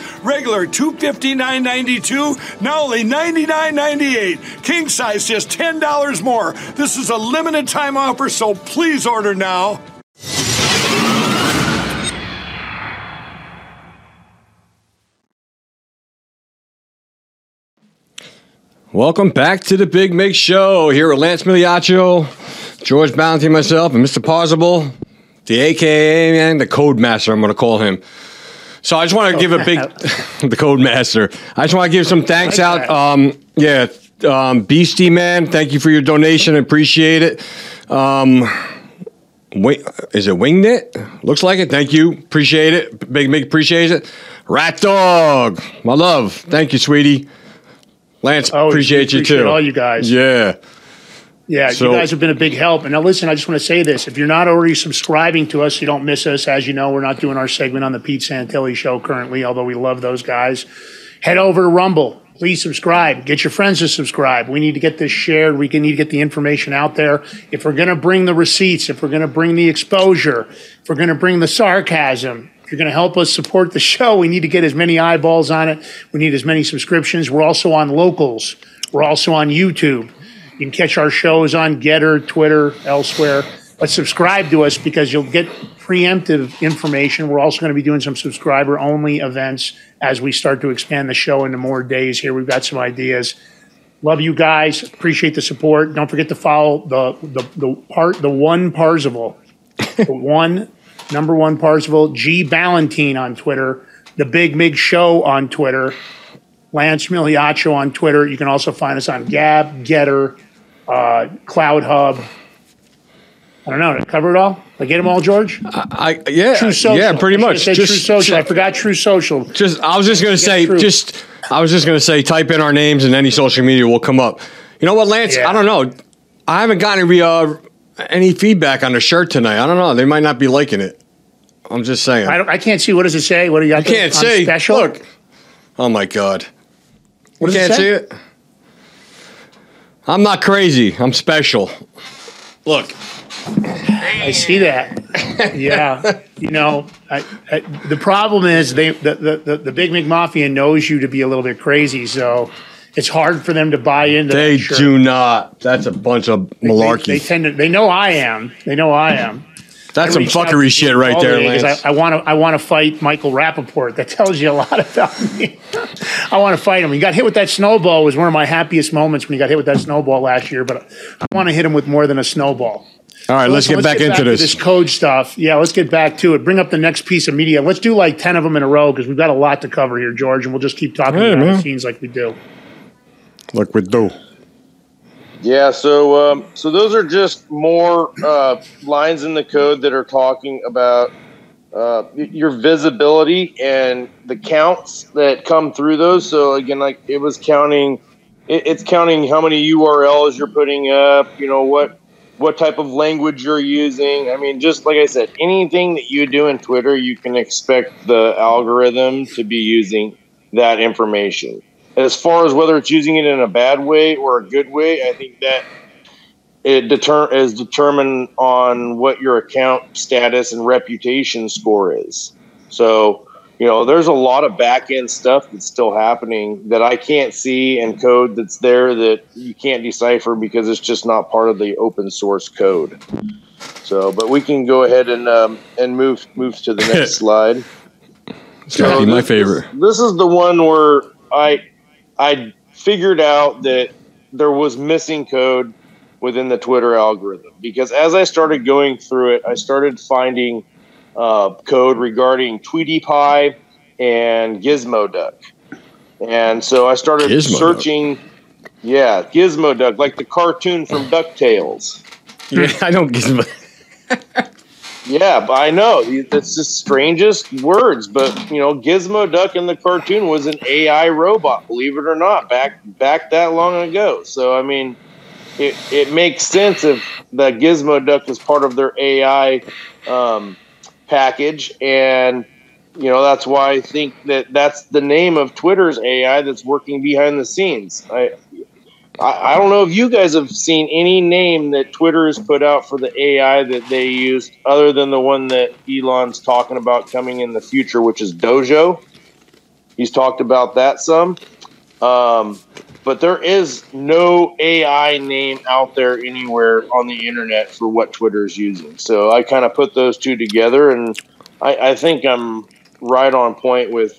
regular $259.92, now only $99.98. King size just $10 more. This is a limited time offer, so please order now. Welcome back to the Big Mig Show. Here with Lance Migliaccio, George Balloutine, myself, and Mr. Parzival, the AKA man, the Code Master. I'm going to call him. So I just want to give a big the code master. I just want to give some thanks Like out. Um, yeah, um, Beastie Man, thank you for your donation. Appreciate it. Um, wait, is it Winged It? Looks like it. Thank you. Appreciate it. Big, big appreciate it. Rat Dog, my love. Thank you, sweetie. Lance, Oh, appreciate, you too. all you guys. Yeah. Yeah, So- you guys have been a big help. And now, listen, I just want to say this: if you're not already subscribing to us, you don't miss us. As you know, we're not doing our segment on the Pete Santilli Show currently, although we love those guys. Head over to Rumble. Please subscribe. Get your friends to subscribe. We need to get this shared. We can need to get the information out there. If we're going to bring the receipts, if we're going to bring the exposure, if we're going to bring the sarcasm, if you're going to help us support the show, we need to get as many eyeballs on it. We need as many subscriptions. We're also on locals. We're also on YouTube. You can catch our shows on Gettr, Twitter, elsewhere. But subscribe to us because you'll get preemptive information. We're also going to be doing some subscriber only events as we start to expand the show into more days here. We've got some ideas. Love you guys. Appreciate the support. Don't forget to follow the the, the part the one Parzival. the one number one Parzival, G Balloutine on Twitter, the Big Mig Show on Twitter, Lance Migliaccio on Twitter. You can also find us on Gab, Getter, uh, CloutHub. I don't know. Did I cover it all? Did I get them all, George? I yeah, True Social. yeah, pretty I much. said True Social. I forgot True Social. Just I was just gonna say, through. just I was just gonna say, type in our names and any social media will come up. You know what, Lance? Yeah. I don't know. I haven't gotten any, uh, any feedback on the shirt tonight. I don't know. They might not be liking it. I'm just saying. I, don't, I can't see. What does it say? What do you? I can't see. Special. Look. Oh my god. What you does it can't say? see it. I'm not crazy. I'm special. Look. I see that. Yeah, you know, I, I, the problem is they the, the the the Big Mig Mafia knows you to be a little bit crazy, so it's hard for them to buy into. They do not. That's a bunch of malarkey. They, they tend to. They know I am. They know I am. That's some fuckery shit right there, Lance. I want to. I want to fight Michael Rapaport. That tells you a lot about me. I want to fight him. He got hit with that snowball. It Was one of my happiest moments when he got hit with that snowball last year. But I want to hit him with more than a snowball. All right, So let's, get back into to this. this code stuff. Yeah, let's get back to it. Bring up the next piece of media. Let's do like ten of them in a row because we've got a lot to cover here, George, and we'll just keep talking Hey, man. the scenes like we do. Look, we do. Yeah, so um, so those are just more uh, lines in the code that are talking about uh, your visibility and the counts that come through those. So again, like it was counting, it, it's counting how many URLs you're putting up. You know what what type of language you're using. I mean, just like I said, anything that you do in Twitter, you can expect the algorithm to be using that information. As far as whether it's using it in a bad way or a good way, I think that it deter- is determined on what your account status and reputation score is. So, you know, there's a lot of back end stuff that's still happening that I can't see and code that's there that you can't decipher because it's just not part of the open source code. So, but we can go ahead and um, and move move to the next slide. It's be my this- favorite. This is the one where I I figured out that there was missing code within the Twitter algorithm because as I started going through it, I started finding uh, code regarding Tweety Pie and Gizmo Duck, and so I started Gizmo Duck? searching. Yeah, Gizmo Duck, like the cartoon from Ducktales. Yeah, I don't give a Yeah, I know it's the strangest words, but you know, Gizmo Duck in the cartoon was an AI robot, believe it or not, back back that long ago. So I mean, it it makes sense if the Gizmo Duck is part of their AI um, package, and you know that's why I think that that's the name of Twitter's AI that's working behind the scenes. I I, I don't know if you guys have seen any name that Twitter has put out for the AI that they used, other than the one that Elon's talking about coming in the future, which is Dojo. He's talked about that some, um, but there is no AI name out there anywhere on the internet for what Twitter is using. So I kind of put those two together, and I, I think I'm right on point with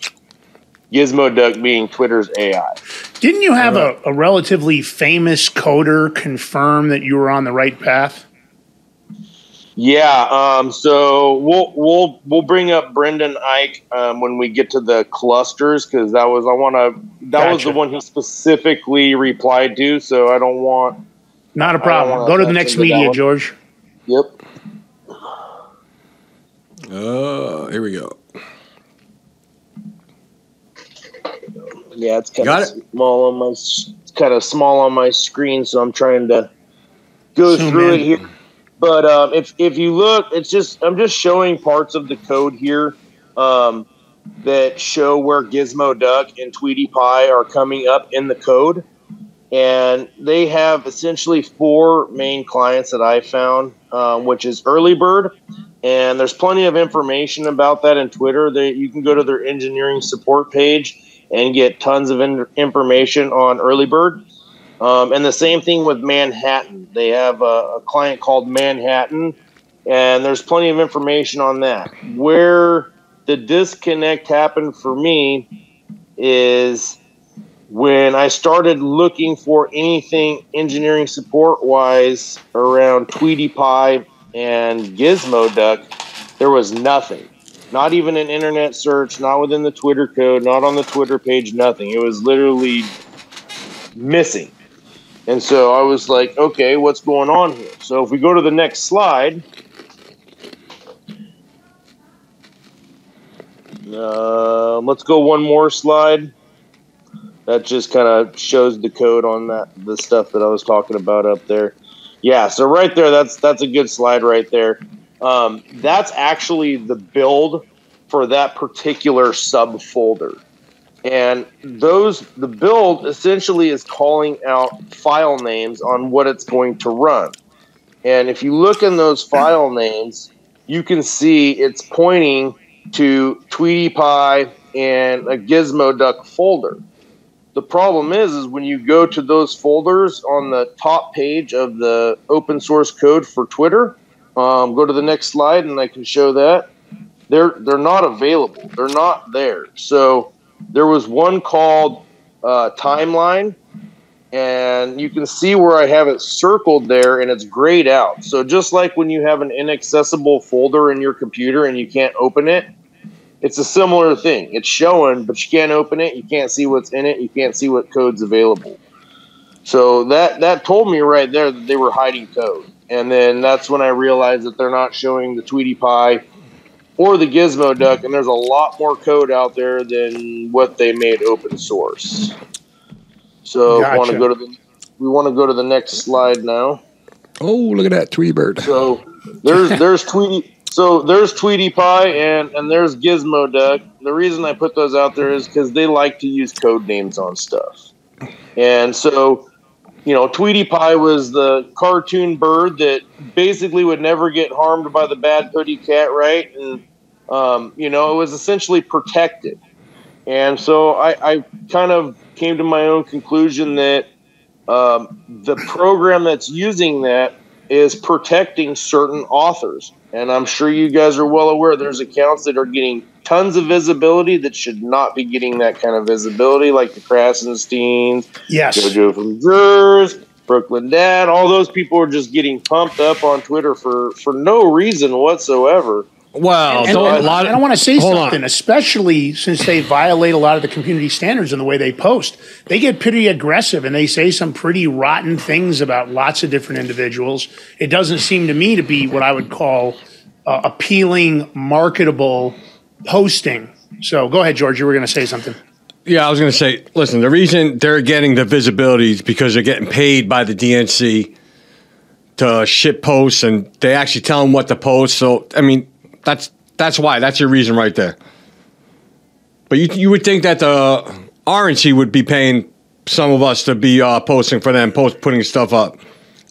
Gizmo Duck being Twitter's AI. Didn't you have a, a relatively famous coder confirm that you were on the right path? Yeah, um, so we'll we'll we'll bring up Brendan Eich um, when we get to the clusters because that was I want to that was the one he specifically replied to. So I don't want. Not a problem. Go to the next media. George. Yep. Uh, here we go. Yeah, it's kind of small on my it's kind of small on my screen, so I'm trying to go Zoom through in. it here. But um, if if you look, it's just I'm just showing parts of the code here um, that show where Gizmo Duck and Tweety Pie are coming up in the code, and they have essentially four main clients that I found, um, which is Early Bird, and there's plenty of information about that in Twitter. That you can go to their engineering support page and get tons of in- information on Early Bird. Um, and the same thing with Manhattan. They have a, a client called Manhattan, and there's plenty of information on that. Where the disconnect happened for me is when I started looking for anything engineering support wise around Tweety Pie and Gizmo Duck, there was nothing. Not even an internet search, not within the Twitter code, not on the Twitter page, nothing. It was literally missing. And so I was like, okay, what's going on here? So if we go to the next slide, uh, let's go one more slide. That just kind of shows the code on that the stuff that I was talking about up there. Yeah, so right there, that's that's a good slide right there. Um, that's actually the build for that particular subfolder. And those the build essentially is calling out file names on what it's going to run. And if you look in those file names, you can see it's pointing to Tweety Pie and a Gizmo Duck folder. The problem is, is when you go to those folders on the top page of the open source code for Twitter, um, go to the next slide and I can show that they're they're not available. They're not there. So there was one called uh, Timeline, and you can see where I have it circled there, and it's grayed out. So just like when you have an inaccessible folder in your computer and you can't open it, it's a similar thing. It's showing, but you can't open it. You can't see what's in it. You can't see what code's available. So that that told me right there that they were hiding code. And then that's when I realized that they're not showing the Tweety Pie or the Gizmo Duck, and there's a lot more code out there than what they made open source. So we want to go to the we want to go to the next slide now. Oh, look at that Tweety Bird. So there's there's Tweety so there's Tweety Pie and and there's Gizmo Duck. The reason I put those out there is because they like to use code names on stuff, and so you know Tweety Pie was the cartoon bird that basically would never get harmed by the bad putty cat, right? And um, you know it was essentially protected, and so I, I kind of came to my own conclusion that um, the program that's using that is protecting certain authors. And I'm sure you guys are well aware there's accounts that are getting tons of visibility that should not be getting that kind of visibility, like the Krassensteins, Yes. JoJo from Jerz, Brooklyn Dad. All those people are just getting pumped up on Twitter for, for no reason whatsoever. Well, And, don't, and a lot I want to say something, On. especially since they violate a lot of the community standards in the way they post. They get pretty aggressive and they say some pretty rotten things about lots of different individuals. It doesn't seem to me to be what I would call uh, appealing, marketable posting. So go ahead, George. You were going to say something. Yeah, I was going to say, listen, the reason they're getting the visibility is because they're getting paid by the DNC to shit posts, and they actually tell them what to post. So, I mean, that's that's why. That's your reason right there. But you you would think that the RNC would be paying some of us to be uh, posting for them, post putting stuff up.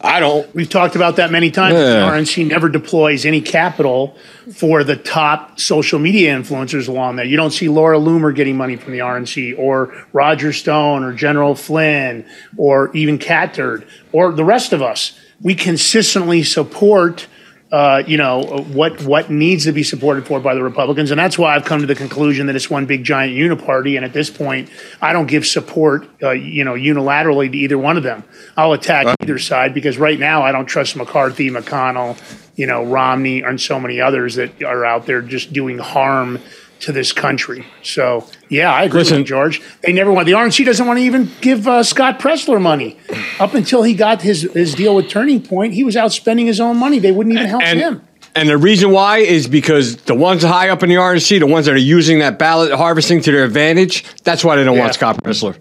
I don't. We've talked about that many times. Yeah. The RNC never deploys any capital for the top social media influencers along there. You don't see Laura Loomer getting money from the RNC or Roger Stone or General Flynn or even Cat Turd or the rest of us. We consistently support uh, you know what what needs to be supported for by the Republicans, and that's why I've come to the conclusion that it's one big giant uniparty. And at this point, I don't give support, uh, you know, unilaterally to either one of them. I'll attack right. either side because right now I don't trust McCarthy, McConnell, you know, Romney, and so many others that are out there just doing harm to this country. So yeah, I agree Listen, with you, George. They never want the RNC doesn't want to even give uh, Scott Presler money. Up until he got his his deal with Turning Point, he was out spending his own money. They wouldn't even help and, him. And the reason why is because the ones high up in the RNC, the ones that are using that ballot harvesting to their advantage, that's why they don't yeah. want Scott Presler.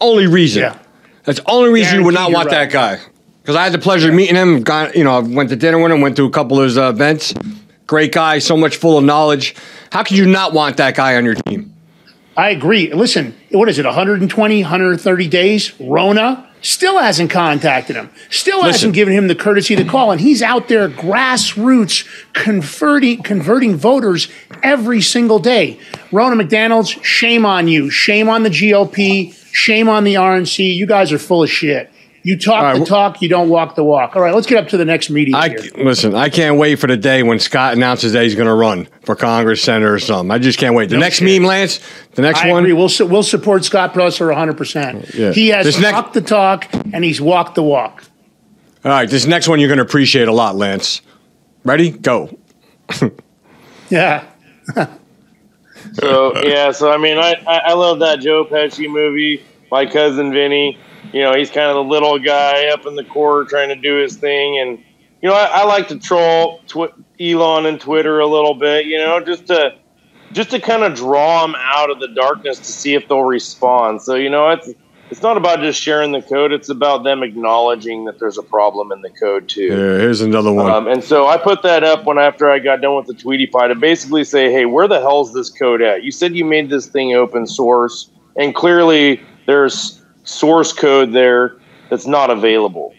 Only reason. Yeah. That's the only reason you would not want right. that guy. Because I had the pleasure of meeting him. Got you know, went to dinner with him, went to a couple of his uh, events. Great guy, so much full of knowledge. How could you not want that guy on your team? I agree. Listen, what is it, 120, 130 days? Ronna still hasn't contacted him, still Listen. hasn't given him the courtesy to call. And he's out there grassroots converting, converting voters every single day. Ronna McDaniels, shame on you. Shame on the GOP. Shame on the RNC. You guys are full of shit. You talk right, the talk, you don't walk the walk. All right, let's get up to the next meeting. I, here. Listen, I can't wait for the day when Scott announces that he's going to run for Congress, Senator, or something. I just can't wait. The no next shit. meme, Lance, the next I one. Agree. We'll, we'll support Scott Presler 100%. Yeah. He has this talked next- the talk and he's walked the walk. All right, this next one you're going to appreciate a lot, Lance. Ready? Go. yeah. so, yeah, so I mean, I, I love that Joe Pesci movie, My Cousin Vinny you know, he's kind of the little guy up in the corner trying to do his thing. And, you know, I, I like to troll tw- Elon and Twitter a little bit, you know, just to just to kind of draw them out of the darkness to see if they'll respond. So, you know, it's it's not about just sharing the code; it's about them acknowledging that there's a problem in the code too. Yeah, here's another one. Um, and so I put that up when after I got done with the Tweety Pie to basically say, "Hey, where the hell's this code at? You said you made this thing open source, and clearly there's source code there that's not available.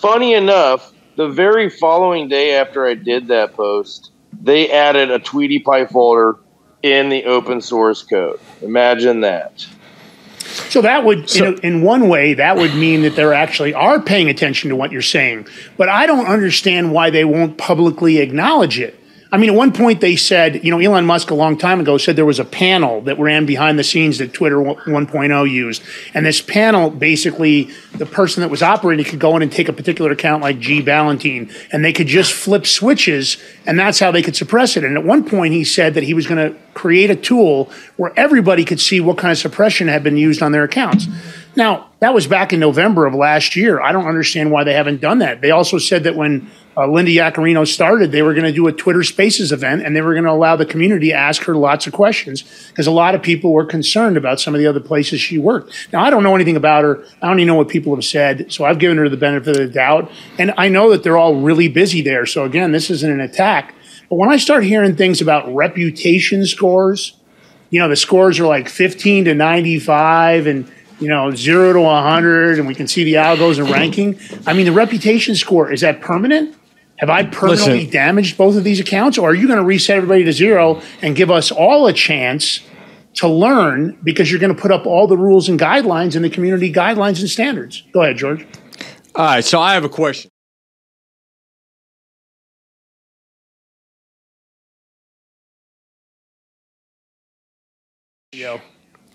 Funny enough, the very following day after I did that post, they added a Tweety Pie folder in the open source code. Imagine that. So that would, so, you know, in one way, that would mean that they're actually are paying attention to what you're saying. But I don't understand why they won't publicly acknowledge it. I mean, at one point they said, you know, Elon Musk a long time ago said there was a panel that ran behind the scenes that Twitter 1.0 used. And this panel, basically, the person that was operating could go in and take a particular account like G. Balloutine, and they could just flip switches, and that's how they could suppress it. And at one point he said that he was going to create a tool where everybody could see what kind of suppression had been used on their accounts. Now, that was back in November of last year. I don't understand why they haven't done that. They also said that when uh, Linda Yaccarino started, they were going to do a Twitter Spaces event and they were going to allow the community to ask her lots of questions because a lot of people were concerned about some of the other places she worked. Now, I don't know anything about her. I don't even know what people have said. So I've given her the benefit of the doubt. And I know that they're all really busy there. So again, this isn't an attack. But when I start hearing things about reputation scores, you know, the scores are like 15 to 95 and you know, zero to 100, and we can see the algos and ranking. I mean, the reputation score, is that permanent? Have I permanently Listen, damaged both of these accounts, or are you going to reset everybody to zero and give us all a chance to learn because you're going to put up all the rules and guidelines and the community guidelines and standards? Go ahead, George. All right, so I have a question. Yo.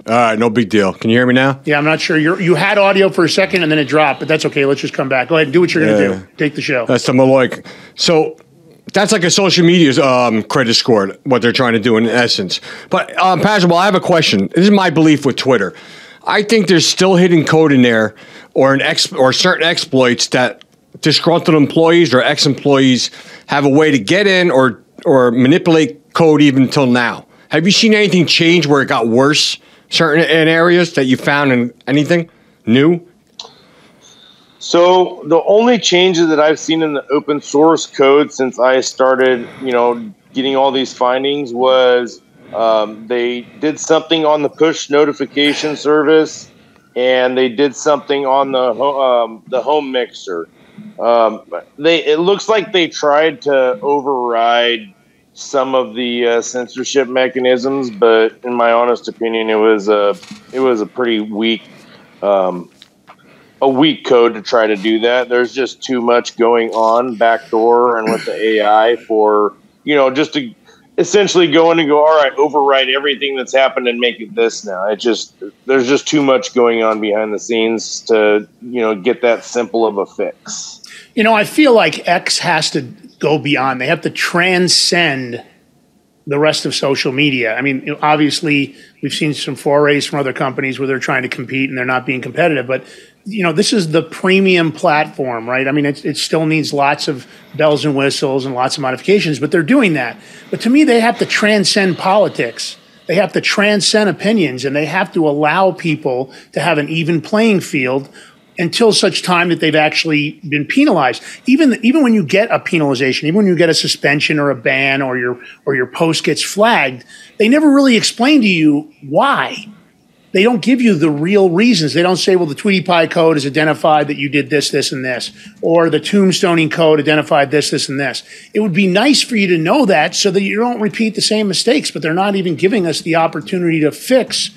All right, no big deal. Can you hear me now? Yeah, I'm not sure. You you had audio for a second and then it dropped, but that's okay. Let's just come back. Go ahead and do what you're going to do. Take the show. That's the Maloik. So that's like a social media um, credit score, what they're trying to do in essence. But um, Pastor, well, I have a question. This is my belief with Twitter. I think there's still hidden code in there, or an ex or certain exploits that disgruntled employees or ex-employees have a way to get in or or manipulate code even until now. Have you seen anything change where it got worse? Certain in areas that you found in anything new? So the only changes that I've seen in the open source code since I started, you know, getting all these findings was um, they did something on the push notification service, and they did something on the um, the home mixer. Um, they it looks like they tried to override some of the uh, censorship mechanisms, but in my honest opinion, it was a it was a pretty weak um, a weak code to try to do that. There's just too much going on backdoor and with the AI for you know just to essentially go in and go, all right, overwrite everything that's happened and make it this now. It just there's just too much going on behind the scenes to you know get that simple of a fix. You know, I feel like X has to go beyond. They have to transcend the rest of social media. I mean, obviously, we've seen some forays from other companies where they're trying to compete and they're not being competitive, but you know, this is the premium platform, right? I mean, it, it still needs lots of bells and whistles and lots of modifications, but they're doing that. But to me, they have to transcend politics. They have to transcend opinions and they have to allow people to have an even playing field until such time that they've actually been penalized. Even even when you get a penalization, even when you get a suspension or a ban or your or your post gets flagged, they never really explain to you why. They don't give you the real reasons. They don't say, well, the Tweety Pie code has identified that you did this, this, and this, or the tombstoning code identified this, this, and this. It would be nice for you to know that so that you don't repeat the same mistakes, but they're not even giving us the opportunity to fix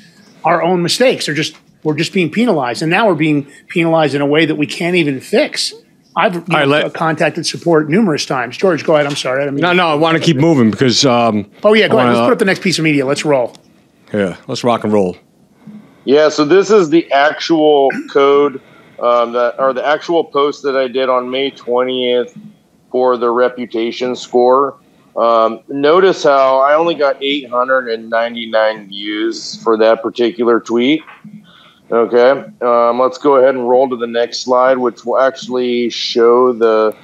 our own mistakes. They're just we're just being penalized, and now we're being penalized in a way that we can't even fix. I've you know, let- contacted support numerous times. George, go ahead. I'm sorry. I didn't mean No, no, I want to keep moving because. Um, Oh yeah, go I ahead. Let's put up the next piece of media. Let's roll. Yeah, let's rock and roll. Yeah, so this is the actual code um, that, or the actual post that I did on May 20th for the reputation score. Um, notice how I only got 899 views for that particular tweet. Okay, um, let's go ahead and roll to the next slide, which will actually show the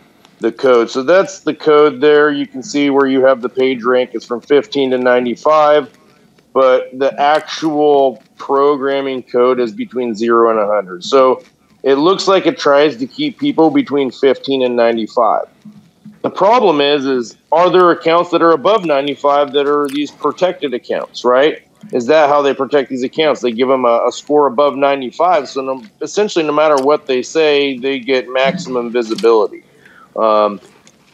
the code. So that's the code there. You can see where you have the page rank. is from 15 to 95 but the actual programming code is between 0 and 100. So it looks like it tries to keep people between 15 and 95. The problem is is are there accounts that are above 95 that are these protected accounts, right? Is that how they protect these accounts? They give them a, a score above 95, so no, essentially no matter what they say, they get maximum visibility. Um,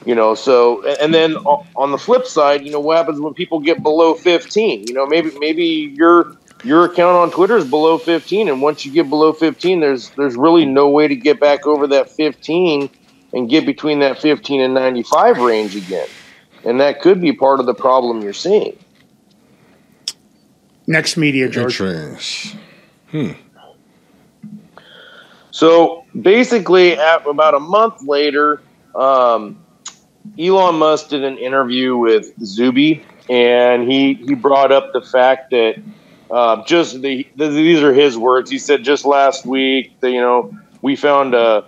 you know, so and then on the flip side, you know, what happens when people get below 15? You know, maybe maybe your your account on Twitter is below 15, and once you get below 15, there's there's really no way to get back over that 15 and get between that 15 and 95 range again, and that could be part of the problem you're seeing. Next media, George. Hmm. So basically, at about a month later, um, Elon Musk did an interview with Zuby, and he he brought up the fact that uh, just the, the these are his words. He said just last week that you know we found a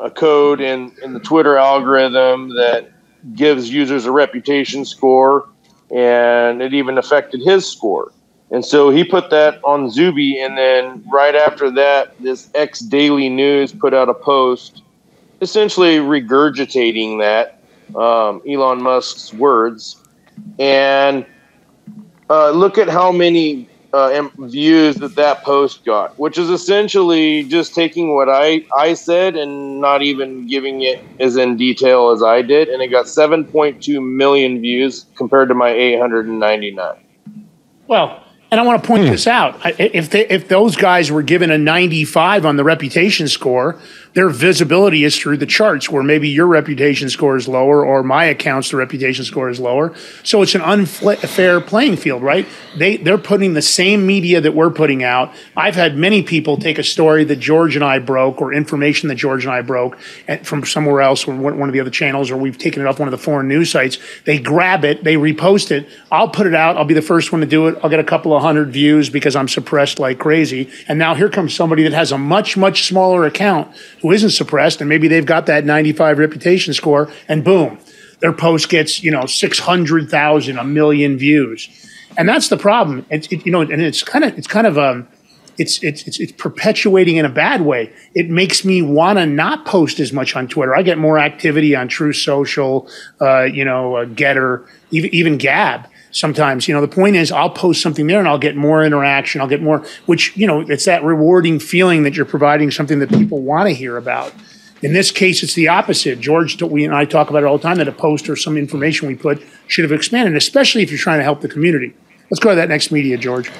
a code in in the Twitter algorithm that gives users a reputation score, and it even affected his score. And so he put that on Zuby, and then right after that, this X Daily News put out a post essentially regurgitating that um, Elon Musk's words, and uh, look at how many uh, views that that post got, which is essentially just taking what I I said and not even giving it as in detail as I did, and it got 7.2 million views compared to my 899. Well, and I want to point hmm. this out. If they, if those guys were given a 95 on the reputation score, their visibility is through the charts. Where maybe your reputation score is lower, or my account's the reputation score is lower. So it's an unfair playing field, right? They they're putting the same media that we're putting out. I've had many people take a story that George and I broke, or information that George and I broke at, from somewhere else, or one one of the other channels, or we've taken it off one of the foreign news sites. They grab it, they repost it. I'll put it out. I'll be the first one to do it. I'll get a couple of hundred views because I'm suppressed like crazy. And now here comes somebody that has a much much smaller account who isn't suppressed, and maybe they've got that 95 reputation score, and boom, their post gets you know 600,000, a million views, and that's the problem. It's it, you know, and it's kind of it's kind of um, it's it's it's it's perpetuating in a bad way. It makes me want to not post as much on Twitter. I get more activity on True Social, uh, you know, uh, Gettr, even even Gab. Sometimes, you know, the point is I'll post something there and I'll get more interaction. I'll get more, which you know, it's that rewarding feeling that you're providing something that people want to hear about. In this case, it's the opposite. George, we and I talk about it all the time that a post or some information we put should have expanded, especially if you're trying to help the community. Let's go to that next media, George.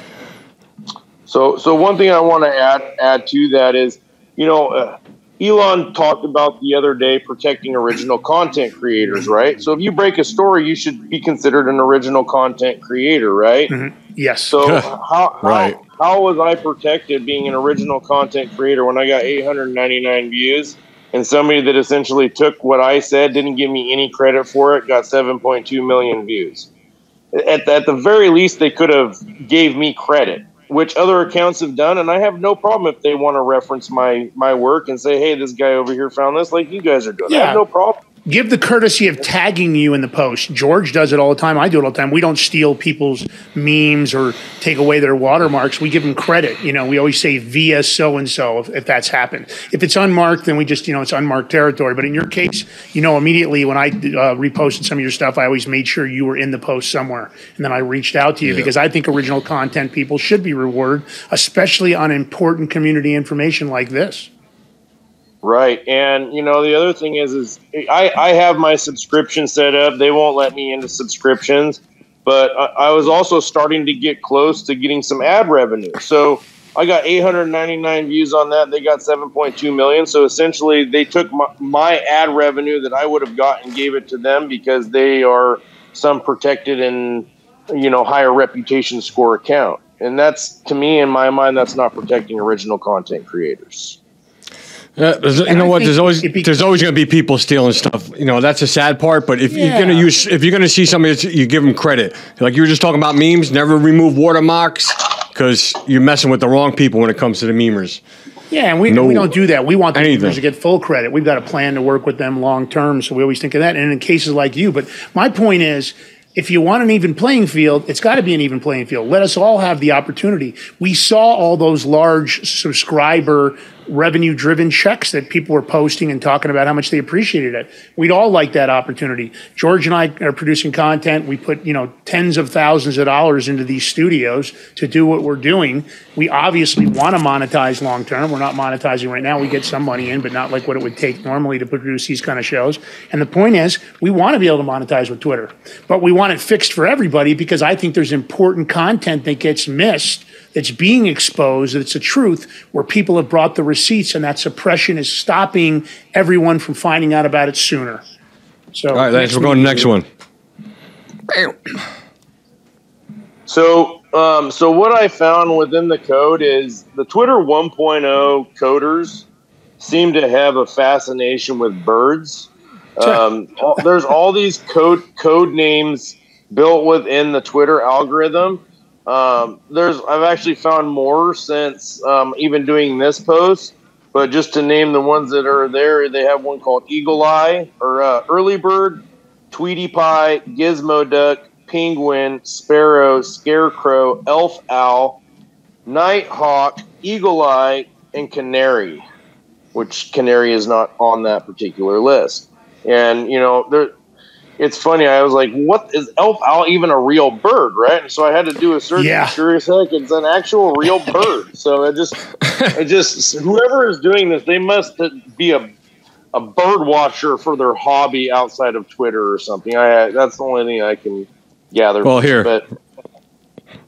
So, so one thing I want to add add to that is you know, uh, Elon talked about the other day protecting original content creators, right? So if you break a story, you should be considered an original content creator, right? Mm-hmm. Yes. So how, Right. how how was I protected being an original content creator when I got 899 views and somebody that essentially took what I said, didn't give me any credit for it, got 7.2 million views? At, at the very least, they could have gave me credit, which other accounts have done, and I have no problem if they want to reference my my work and say, "Hey, this guy over here found this," like you guys are doing. I have no problem. Give the courtesy of tagging you in the post. George does it all the time. I do it all the time. We don't steal people's memes or take away their watermarks. We give them credit. You know, we always say via so and so if that's happened. If it's unmarked, then we just, you know, it's unmarked territory. But in your case, you know, immediately when I uh, reposted some of your stuff, I always made sure you were in the post somewhere. And then I reached out to you because I think original content people should be rewarded, especially on important community information like this. Right. And you know, the other thing is is I, I have my subscription set up. They won't let me into subscriptions, but I, I was also starting to get close to getting some ad revenue. So I got 899 views on that. They got 7.2 million. So essentially, they took my, my ad revenue that I would have gotten, gave it to them because they are some protected and you know higher reputation score account. And that's to me, in my mind, that's not protecting original content creators. Yeah, you know what? There's always there's always going to be people stealing stuff. You know that's the sad part. But if you're going to use if you're going to see somebody, that's- you give them credit. Like you were just talking about memes. Never remove watermarks because you're messing with the wrong people when it comes to the memers. Yeah, and we, No we don't do that. We want the anything. to get full credit. We've got a plan to work with them long term, so we always think of that. And in cases like you, but my point is, if you want an even playing field, it's got to be an even playing field. Let us all have the opportunity. We saw all those large subscriber revenue driven checks that people were posting and talking about how much they appreciated it. We'd all like that opportunity. George and I are producing content. We put, you know, tens of thousands of dollars into these studios to do what we're doing. We obviously want to monetize long term. We're not monetizing right now. We get some money in, but not like what it would take normally to produce these kind of shows. And the point is, we want to be able to monetize with Twitter, but we want it fixed for everybody because I think there's important content that gets missed that's being exposed, that's the truth, where people have brought the receipts and that suppression is stopping everyone from finding out about it sooner. So, All right, thanks. we're going to the next one. So, um, so what I found within the code is the Twitter 1.0 coders seem to have a fascination with birds. Um, all- there's all these code code names built within the Twitter algorithm. Um, there's I've actually found more since um, even doing this post. But just to name the ones that are there, they have one called Eagle Eye or uh, Early Bird, Tweety Pie, Gizmo Duck, Penguin, Sparrow, Scarecrow, Elf Owl, Nighthawk, Eagle Eye, and Canary, which Canary is not on that particular list. And you know, there, it's funny. I was like, "What is Elf Owl even a real bird?" Right? And so I had to do a search. Yeah. and Sure as heck, it's an actual real bird. So it just, it just whoever is doing this, they must be a a bird watcher for their hobby outside of Twitter or something. I that's the only thing I can gather. Well, here. but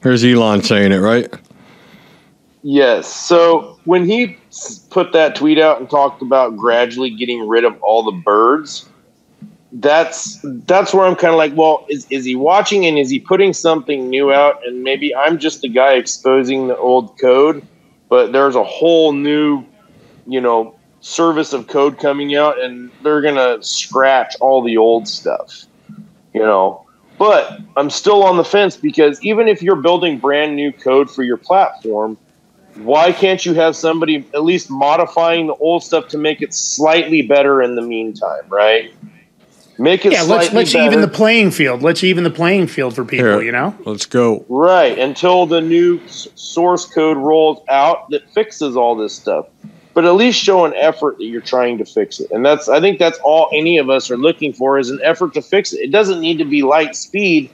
Here's Elon saying it, right? yes. So when he put that tweet out and talked about gradually getting rid of all the birds, that's that's where I'm kind of like, well, is is he watching and is he putting something new out? And maybe I'm just the guy exposing the old code, but there's a whole new, you know, service of code coming out, and they're gonna scratch all the old stuff, you know. But I'm still on the fence because even if you're building brand new code for your platform, why can't you have somebody at least modifying the old stuff to make it slightly better in the meantime, right? Make it yeah, let's let's better. even the playing field. Let's even the playing field for people. Here. You know. Let's go. Right, until the new s- source code rolls out that fixes all this stuff. But at least show an effort that you're trying to fix it. And that's I think that's all any of us are looking for is an effort to fix it. It doesn't need to be light speed,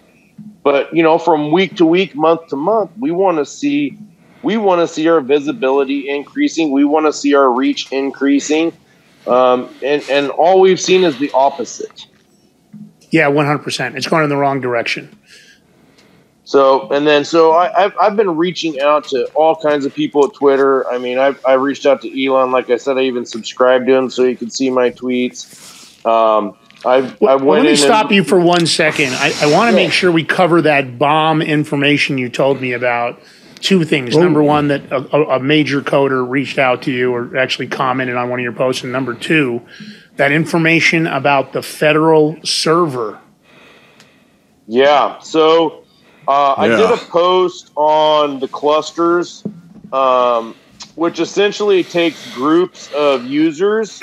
but you know, from week to week, month to month, we want to see we want to see our visibility increasing. We want to see our reach increasing. Um, and, and all we've seen is the opposite. Yeah, one hundred percent. It's going in the wrong direction. So and then so I, I've I've been reaching out to all kinds of people at Twitter. I mean, I've I reached out to Elon. Like I said, I even subscribed to him so he could see my tweets. Um, I I went. Let me in stop and, you for one second. I, I want to make sure we cover that bomb information you told me about. Two things. Oh. Number one, that a, a- a major coder reached out to you or actually commented on one of your posts. And number two, that information about the federal server. Yeah. So uh, I did a post on the clusters, um, which essentially takes groups of users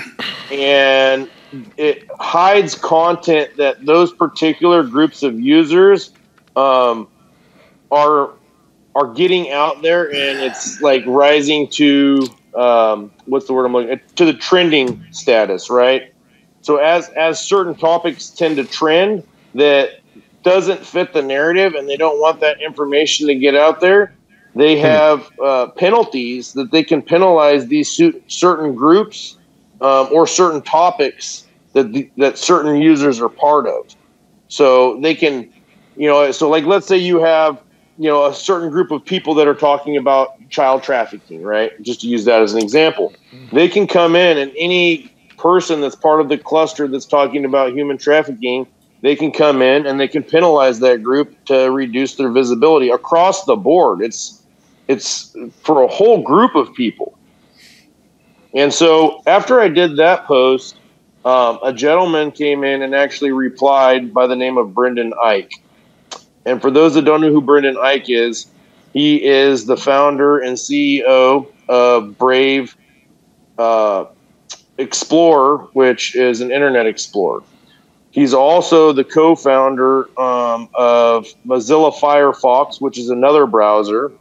and it hides content that those particular groups of users um, are are getting out there, and it's like rising to um, what's the word I'm looking to the trending status, right? So as as certain topics tend to trend that doesn't fit the narrative, and they don't want that information to get out there, they have uh, penalties that they can penalize these certain groups um, or certain topics that the, that certain users are part of. So they can, you know, so like let's say you have, you know, a certain group of people that are talking about child trafficking, right? Just to use that as an example. They can come in and any person that's part of the cluster that's talking about human trafficking, they can come in and they can penalize that group to reduce their visibility across the board. It's it's for a whole group of people. And so after I did that post, um, a gentleman came in and actually replied by the name of Brendan Eich. And for those that don't know who Brendan Eich is, he is the founder and CEO of Brave uh, Explorer, which is an internet explorer. He's also the co-founder um, of Mozilla Firefox, which is another browser,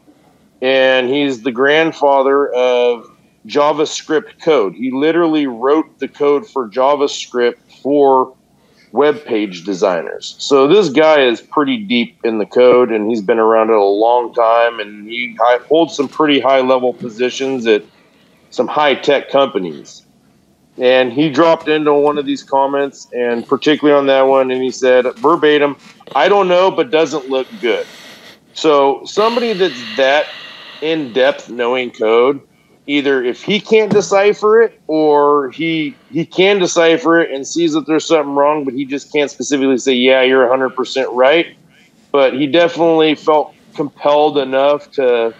and he's the grandfather of JavaScript code. He literally wrote the code for JavaScript for web page designers. So this guy is pretty deep in the code, and he's been around it a long time, and he holds some pretty high level positions at some high tech companies. And he dropped into one of these comments, and particularly on that one, and he said verbatim, "I don't know, but doesn't look good." So somebody that's that in depth knowing code, either if he can't decipher it or he he can decipher it and sees that there's something wrong, but he just can't specifically say, "Yeah, you're 100% right." But he definitely felt compelled enough to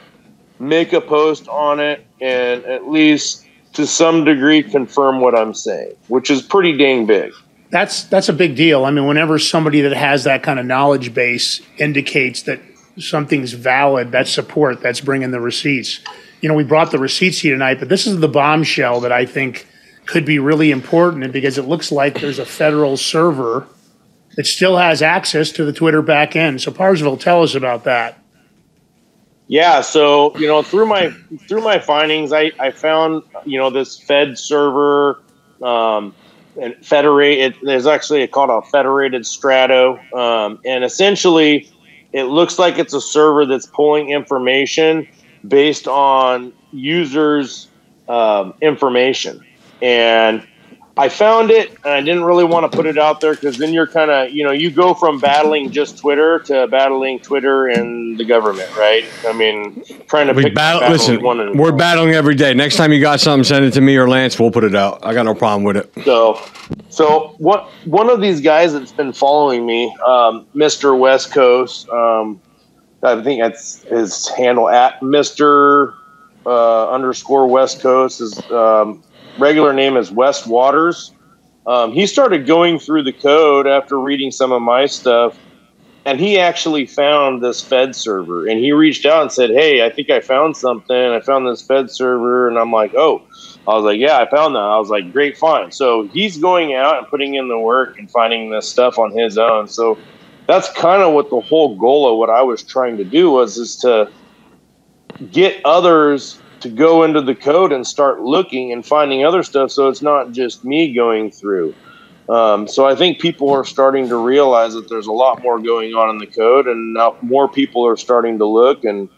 make a post on it and at least to some degree confirm what I'm saying, which is pretty dang big. That's that's a big deal. I mean, whenever somebody that has that kind of knowledge base indicates that something's valid, that's support. That's bringing the receipts. You know, we brought the receipts here tonight, but this is the bombshell that I think could be really important because it looks like there's a federal server that still has access to the Twitter backend. So Parzival, tell us about that. Yeah, so you know through my through my findings, I I found you know this Fed server, um, and federate. There's actually called a federated Strato, um, and essentially, it looks like it's a server that's pulling information based on users' um, information, and I found it, and I didn't really want to put it out there because then you're kind of, you know, you go from battling just Twitter to battling Twitter and the government, right? I mean, trying to We pick battle. battles Listen, one and we're battling every day. Next time you got something, send it to me or Lance. We'll put it out. I got no problem with it. So, so what? One of these guys that's been following me, um, Mister West Coast. Um, I think that's his handle at Mister uh, underscore West Coast. His um, regular name is West Waters. Um, he started going through the code after reading some of my stuff, and he actually found this Fed server. And he reached out and said, "Hey, I think I found something. I found this Fed server." And I'm like, "Oh." I was like, yeah, I found that. I was like, great find. So he's going out and putting in the work and finding this stuff on his own. So that's kind of what the whole goal of what I was trying to do was is to get others to go into the code and start looking and finding other stuff. So it's not just me going through. Um, so I think people are starting to realize that there's a lot more going on in the code, and now more people are starting to look. And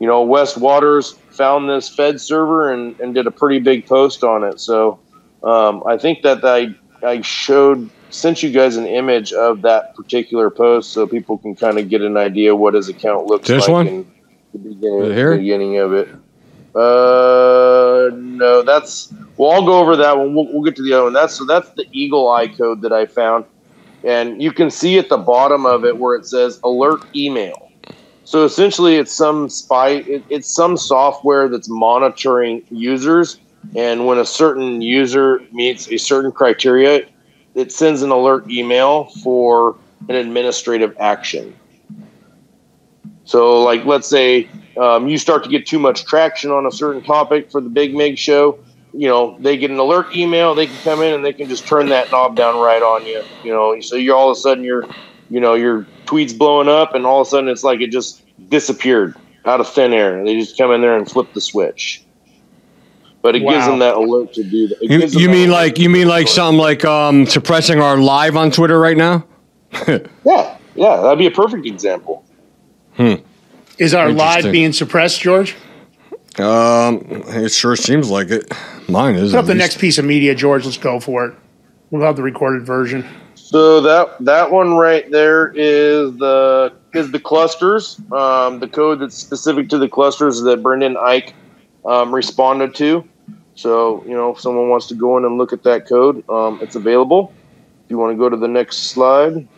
you know, West Waters found this Fed server and, and did a pretty big post on it. So um, I think that I I showed sent you guys an image of that particular post so people can kind of get an idea what his account looks This like one? in the beginning, here? beginning of it. Uh, no, that's well. I'll go over that one. We'll, we'll get to the other one. That's so that's the Eagle Eye code that I found, and you can see at the bottom of it where it says alert email. So essentially, it's some spy. It, it's some software that's monitoring users, and when a certain user meets a certain criteria, it sends an alert email for an administrative action. So, like, let's say um, you start to get too much traction on a certain topic for the Big Mig show. You know, they get an alert email. They can come in and they can just turn that knob down right on you. You know, so you're all of a sudden you're, you know, your tweets blowing up, and all of a sudden it's like it just disappeared out of thin air. They just come in there and flip the switch. But it gives them that alert to do that. You, you mean alert like you mean that. like something like um suppressing our live on Twitter right now? Yeah, yeah, that'd be a perfect example. Is our live being suppressed, George? Um, it sure seems like it. Mine is. Put up the least. next piece of media, George. Let's go for it. We'll have the recorded version. So that that one right there is the is the clusters. Um, the code that's specific to the clusters that Brendan Eich um, responded to. So you know, if someone wants to go in and look at that code, um, it's available. If you want to go to the next slide.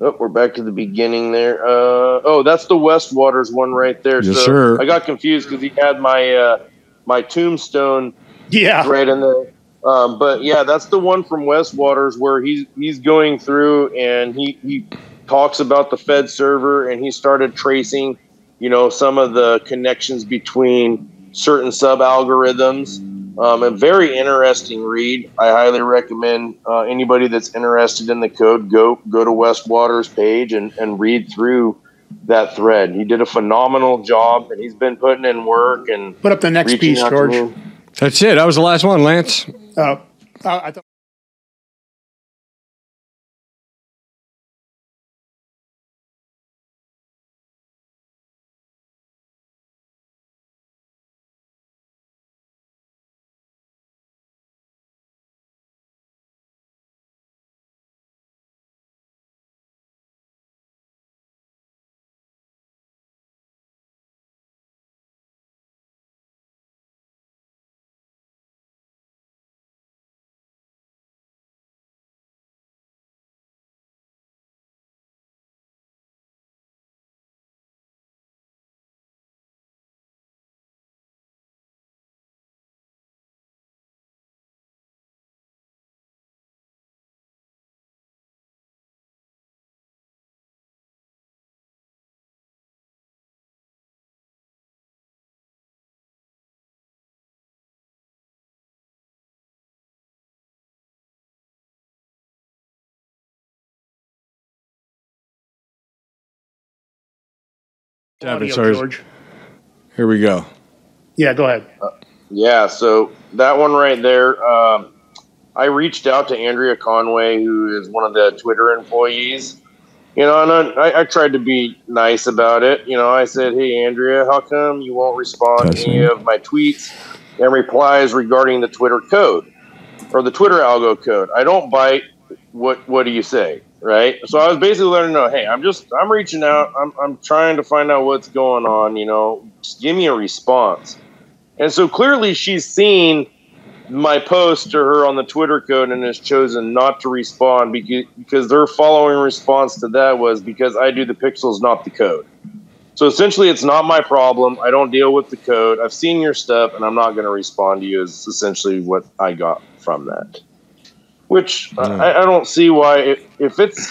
Oh, we're back to the beginning there. Uh, oh, that's the West Waters one right there. Yes, so sir. I got confused because he had my uh, my tombstone Yeah. right in there. um, but yeah that's the one from west waters where he's he's going through and he he talks about the fed server and he started tracing you know some of the connections between certain sub algorithms um, a very interesting read i highly recommend uh, anybody that's interested in the code go go to west waters page and, and read through that thread he did a phenomenal job and he's been putting in work and Put up the next piece, George. That's it. That was the last one, Lance. Uh, uh, I thought. Seven, Audio, sorry. George. Here we go. Yeah, go ahead. Yeah, so that one right there, um, I reached out to Andrea Conway, who is one of the Twitter employees. You know, and I, I tried to be nice about it. You know, I said, "Hey, Andrea, how come you won't respond to any of my tweets and replies regarding the Twitter code or the Twitter algo code? I don't bite. What What do you say?" Right. So I was basically letting her know, "Hey, I'm just I'm reaching out. I'm I'm trying to find out what's going on. You know, just give me a response." And so clearly she's seen my post to her on the Twitter code and has chosen not to respond because, because their following response to that was because I do the pixels, not the code. So essentially, it's not my problem. I don't deal with the code. I've seen your stuff and I'm not going to respond to you, is essentially what I got from that. Which I, I don't see why, if, if it's,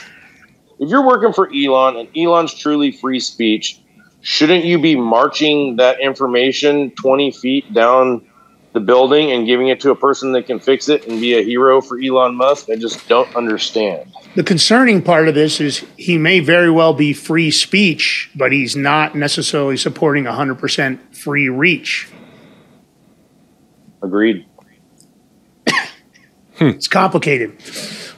if you're working for Elon and Elon's truly free speech, shouldn't you be marching that information 20 feet down the building and giving it to a person that can fix it and be a hero for Elon Musk? I just don't understand. The concerning part of this is he may very well be free speech, but he's not necessarily supporting 100% free reach. Agreed. Hmm. It's complicated.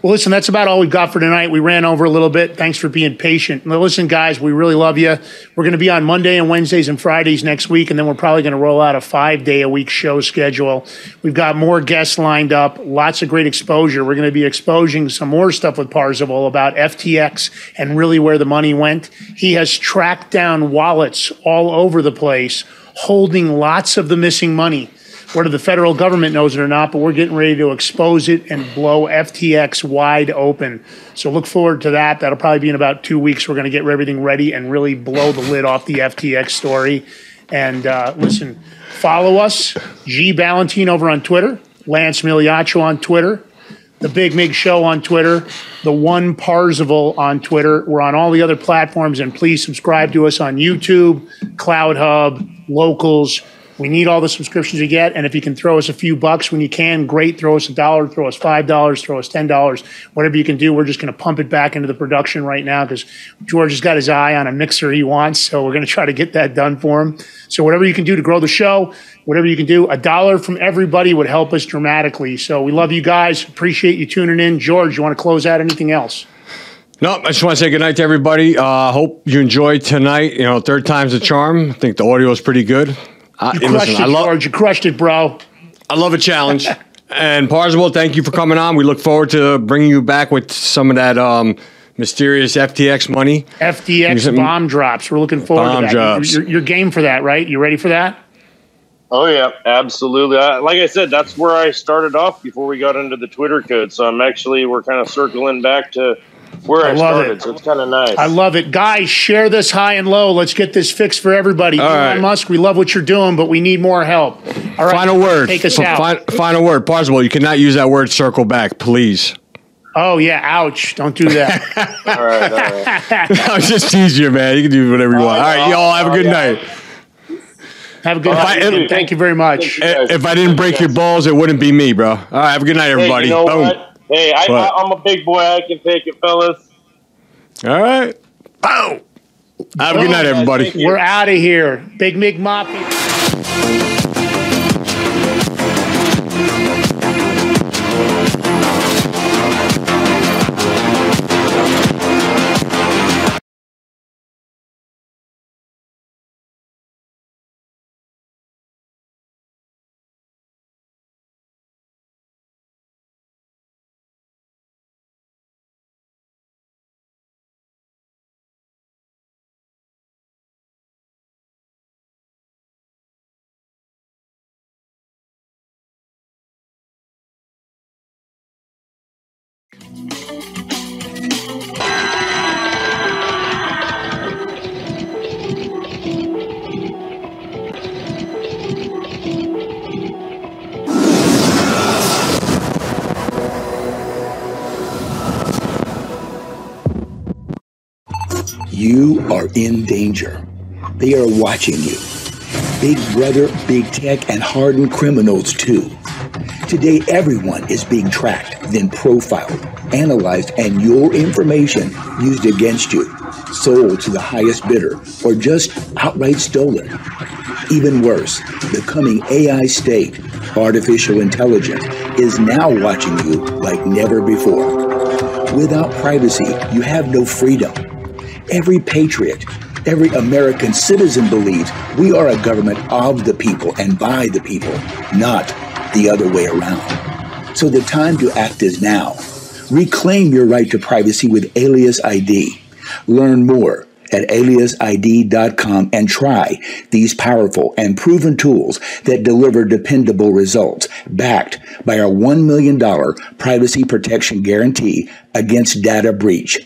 Well, listen, that's about all we've got for tonight. We ran over a little bit. Thanks for being patient. Now, listen, guys, we really love you. We're going to be on Monday and Wednesdays and Fridays next week, and then we're probably going to roll out a five day a week show schedule. We've got more guests lined up, lots of great exposure. We're going to be exposing some more stuff with Parzival about FTX and really where the money went. He has tracked down wallets all over the place holding lots of the missing money whether the federal government knows it or not, but we're getting ready to expose it and blow FTX wide open. So look forward to that. That'll probably be in about two weeks. We're going to get everything ready and really blow the lid off the FTX story. And uh, listen, follow us, G Balloutine over on Twitter, Lance Migliaccio on Twitter, the Big Mig Show on Twitter, the One Parzival on Twitter. We're on all the other platforms, and please subscribe to us on YouTube, CloutHub, Locals. We need all the subscriptions you get, and if you can throw us a few bucks when you can, great. Throw us a dollar, throw us five dollars, throw us ten dollars, whatever you can do. We're just going to pump it back into the production right now because George has got his eye on a mixer he wants, so we're going to try to get that done for him. So whatever you can do to grow the show, whatever you can do, a dollar from everybody would help us dramatically. So we love you guys. Appreciate you tuning in. George, you want to close out anything else? No, I just want to say good night to everybody. Uh, hope you enjoyed tonight. You know, third time's a charm. I think the audio is pretty good. Uh, You crushed listen, it, I love, George. You crushed it, bro. I love a challenge. and Parzival, thank you for coming on. We look forward to bringing you back with some of that um, mysterious FTX money. FTX Some- bomb drops. We're looking forward Bomb to that. drops. You're, you're game for that, right? You ready for that? Oh yeah, absolutely. I, like I said, that's where I started off before we got into the Twitter code. So I'm actually we're kind of circling back to where I I, love started. it. So it's kind of nice. I love it. Guys, share this high and low. Let's get this fixed for everybody. All Elon right. Musk, we love what you're doing, but we need more help. All right. Final word. Take us F- out. fi- final word. Parzival, you cannot use that word circle back, please. Oh, yeah. Ouch. Don't do that. all right, all right. I was just teasing you, man. You can do whatever you oh, want. All right, y'all have a oh, good night. Have a good night. right, you. Thank you very much. I- If I didn't break your balls, it wouldn't be me, bro. All right, have a good night, everybody. Hey, you know Boom. what? Hey, I, What? I, I'm a big boy. I can take it, fellas. All right. Boom. Have a good night, everybody. We're out of here. Big Mig Mafia. You are in danger. They are watching you. Big Brother, Big Tech, and hardened criminals too. Today, everyone is being tracked, then profiled, analyzed, and your information used against you, sold to the highest bidder, or just outright stolen. Even worse, the coming AI state, artificial intelligence, is now watching you like never before. Without privacy, you have no freedom. Every patriot, every American citizen believes we are a government of the people and by the people, not the other way around. So the time to act is now. Reclaim your right to privacy with Alias ID. Learn more at aliasid.com and try these powerful and proven tools that deliver dependable results, backed by our $1 million privacy protection guarantee against data breach.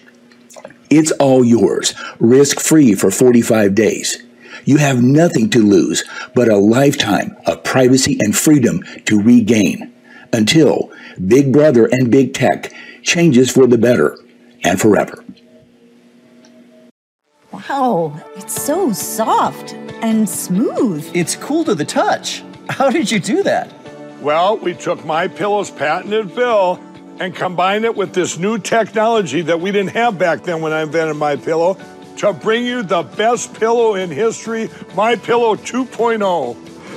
It's all yours, risk free for 45 days. You have nothing to lose but a lifetime of privacy and freedom to regain until Big Brother and Big Tech changes for the better and forever. Wow, it's so soft and smooth. It's cool to the touch. How did you do that? Well, we took my pillow's patented fill and combine it with this new technology that we didn't have back then when I invented my pillow to bring you the best pillow in history, my pillow 2.0.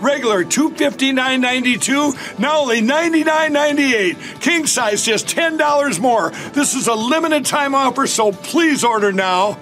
regular $259.92, now only $99.98. King size just $10 more. This is a limited time offer, so please order now.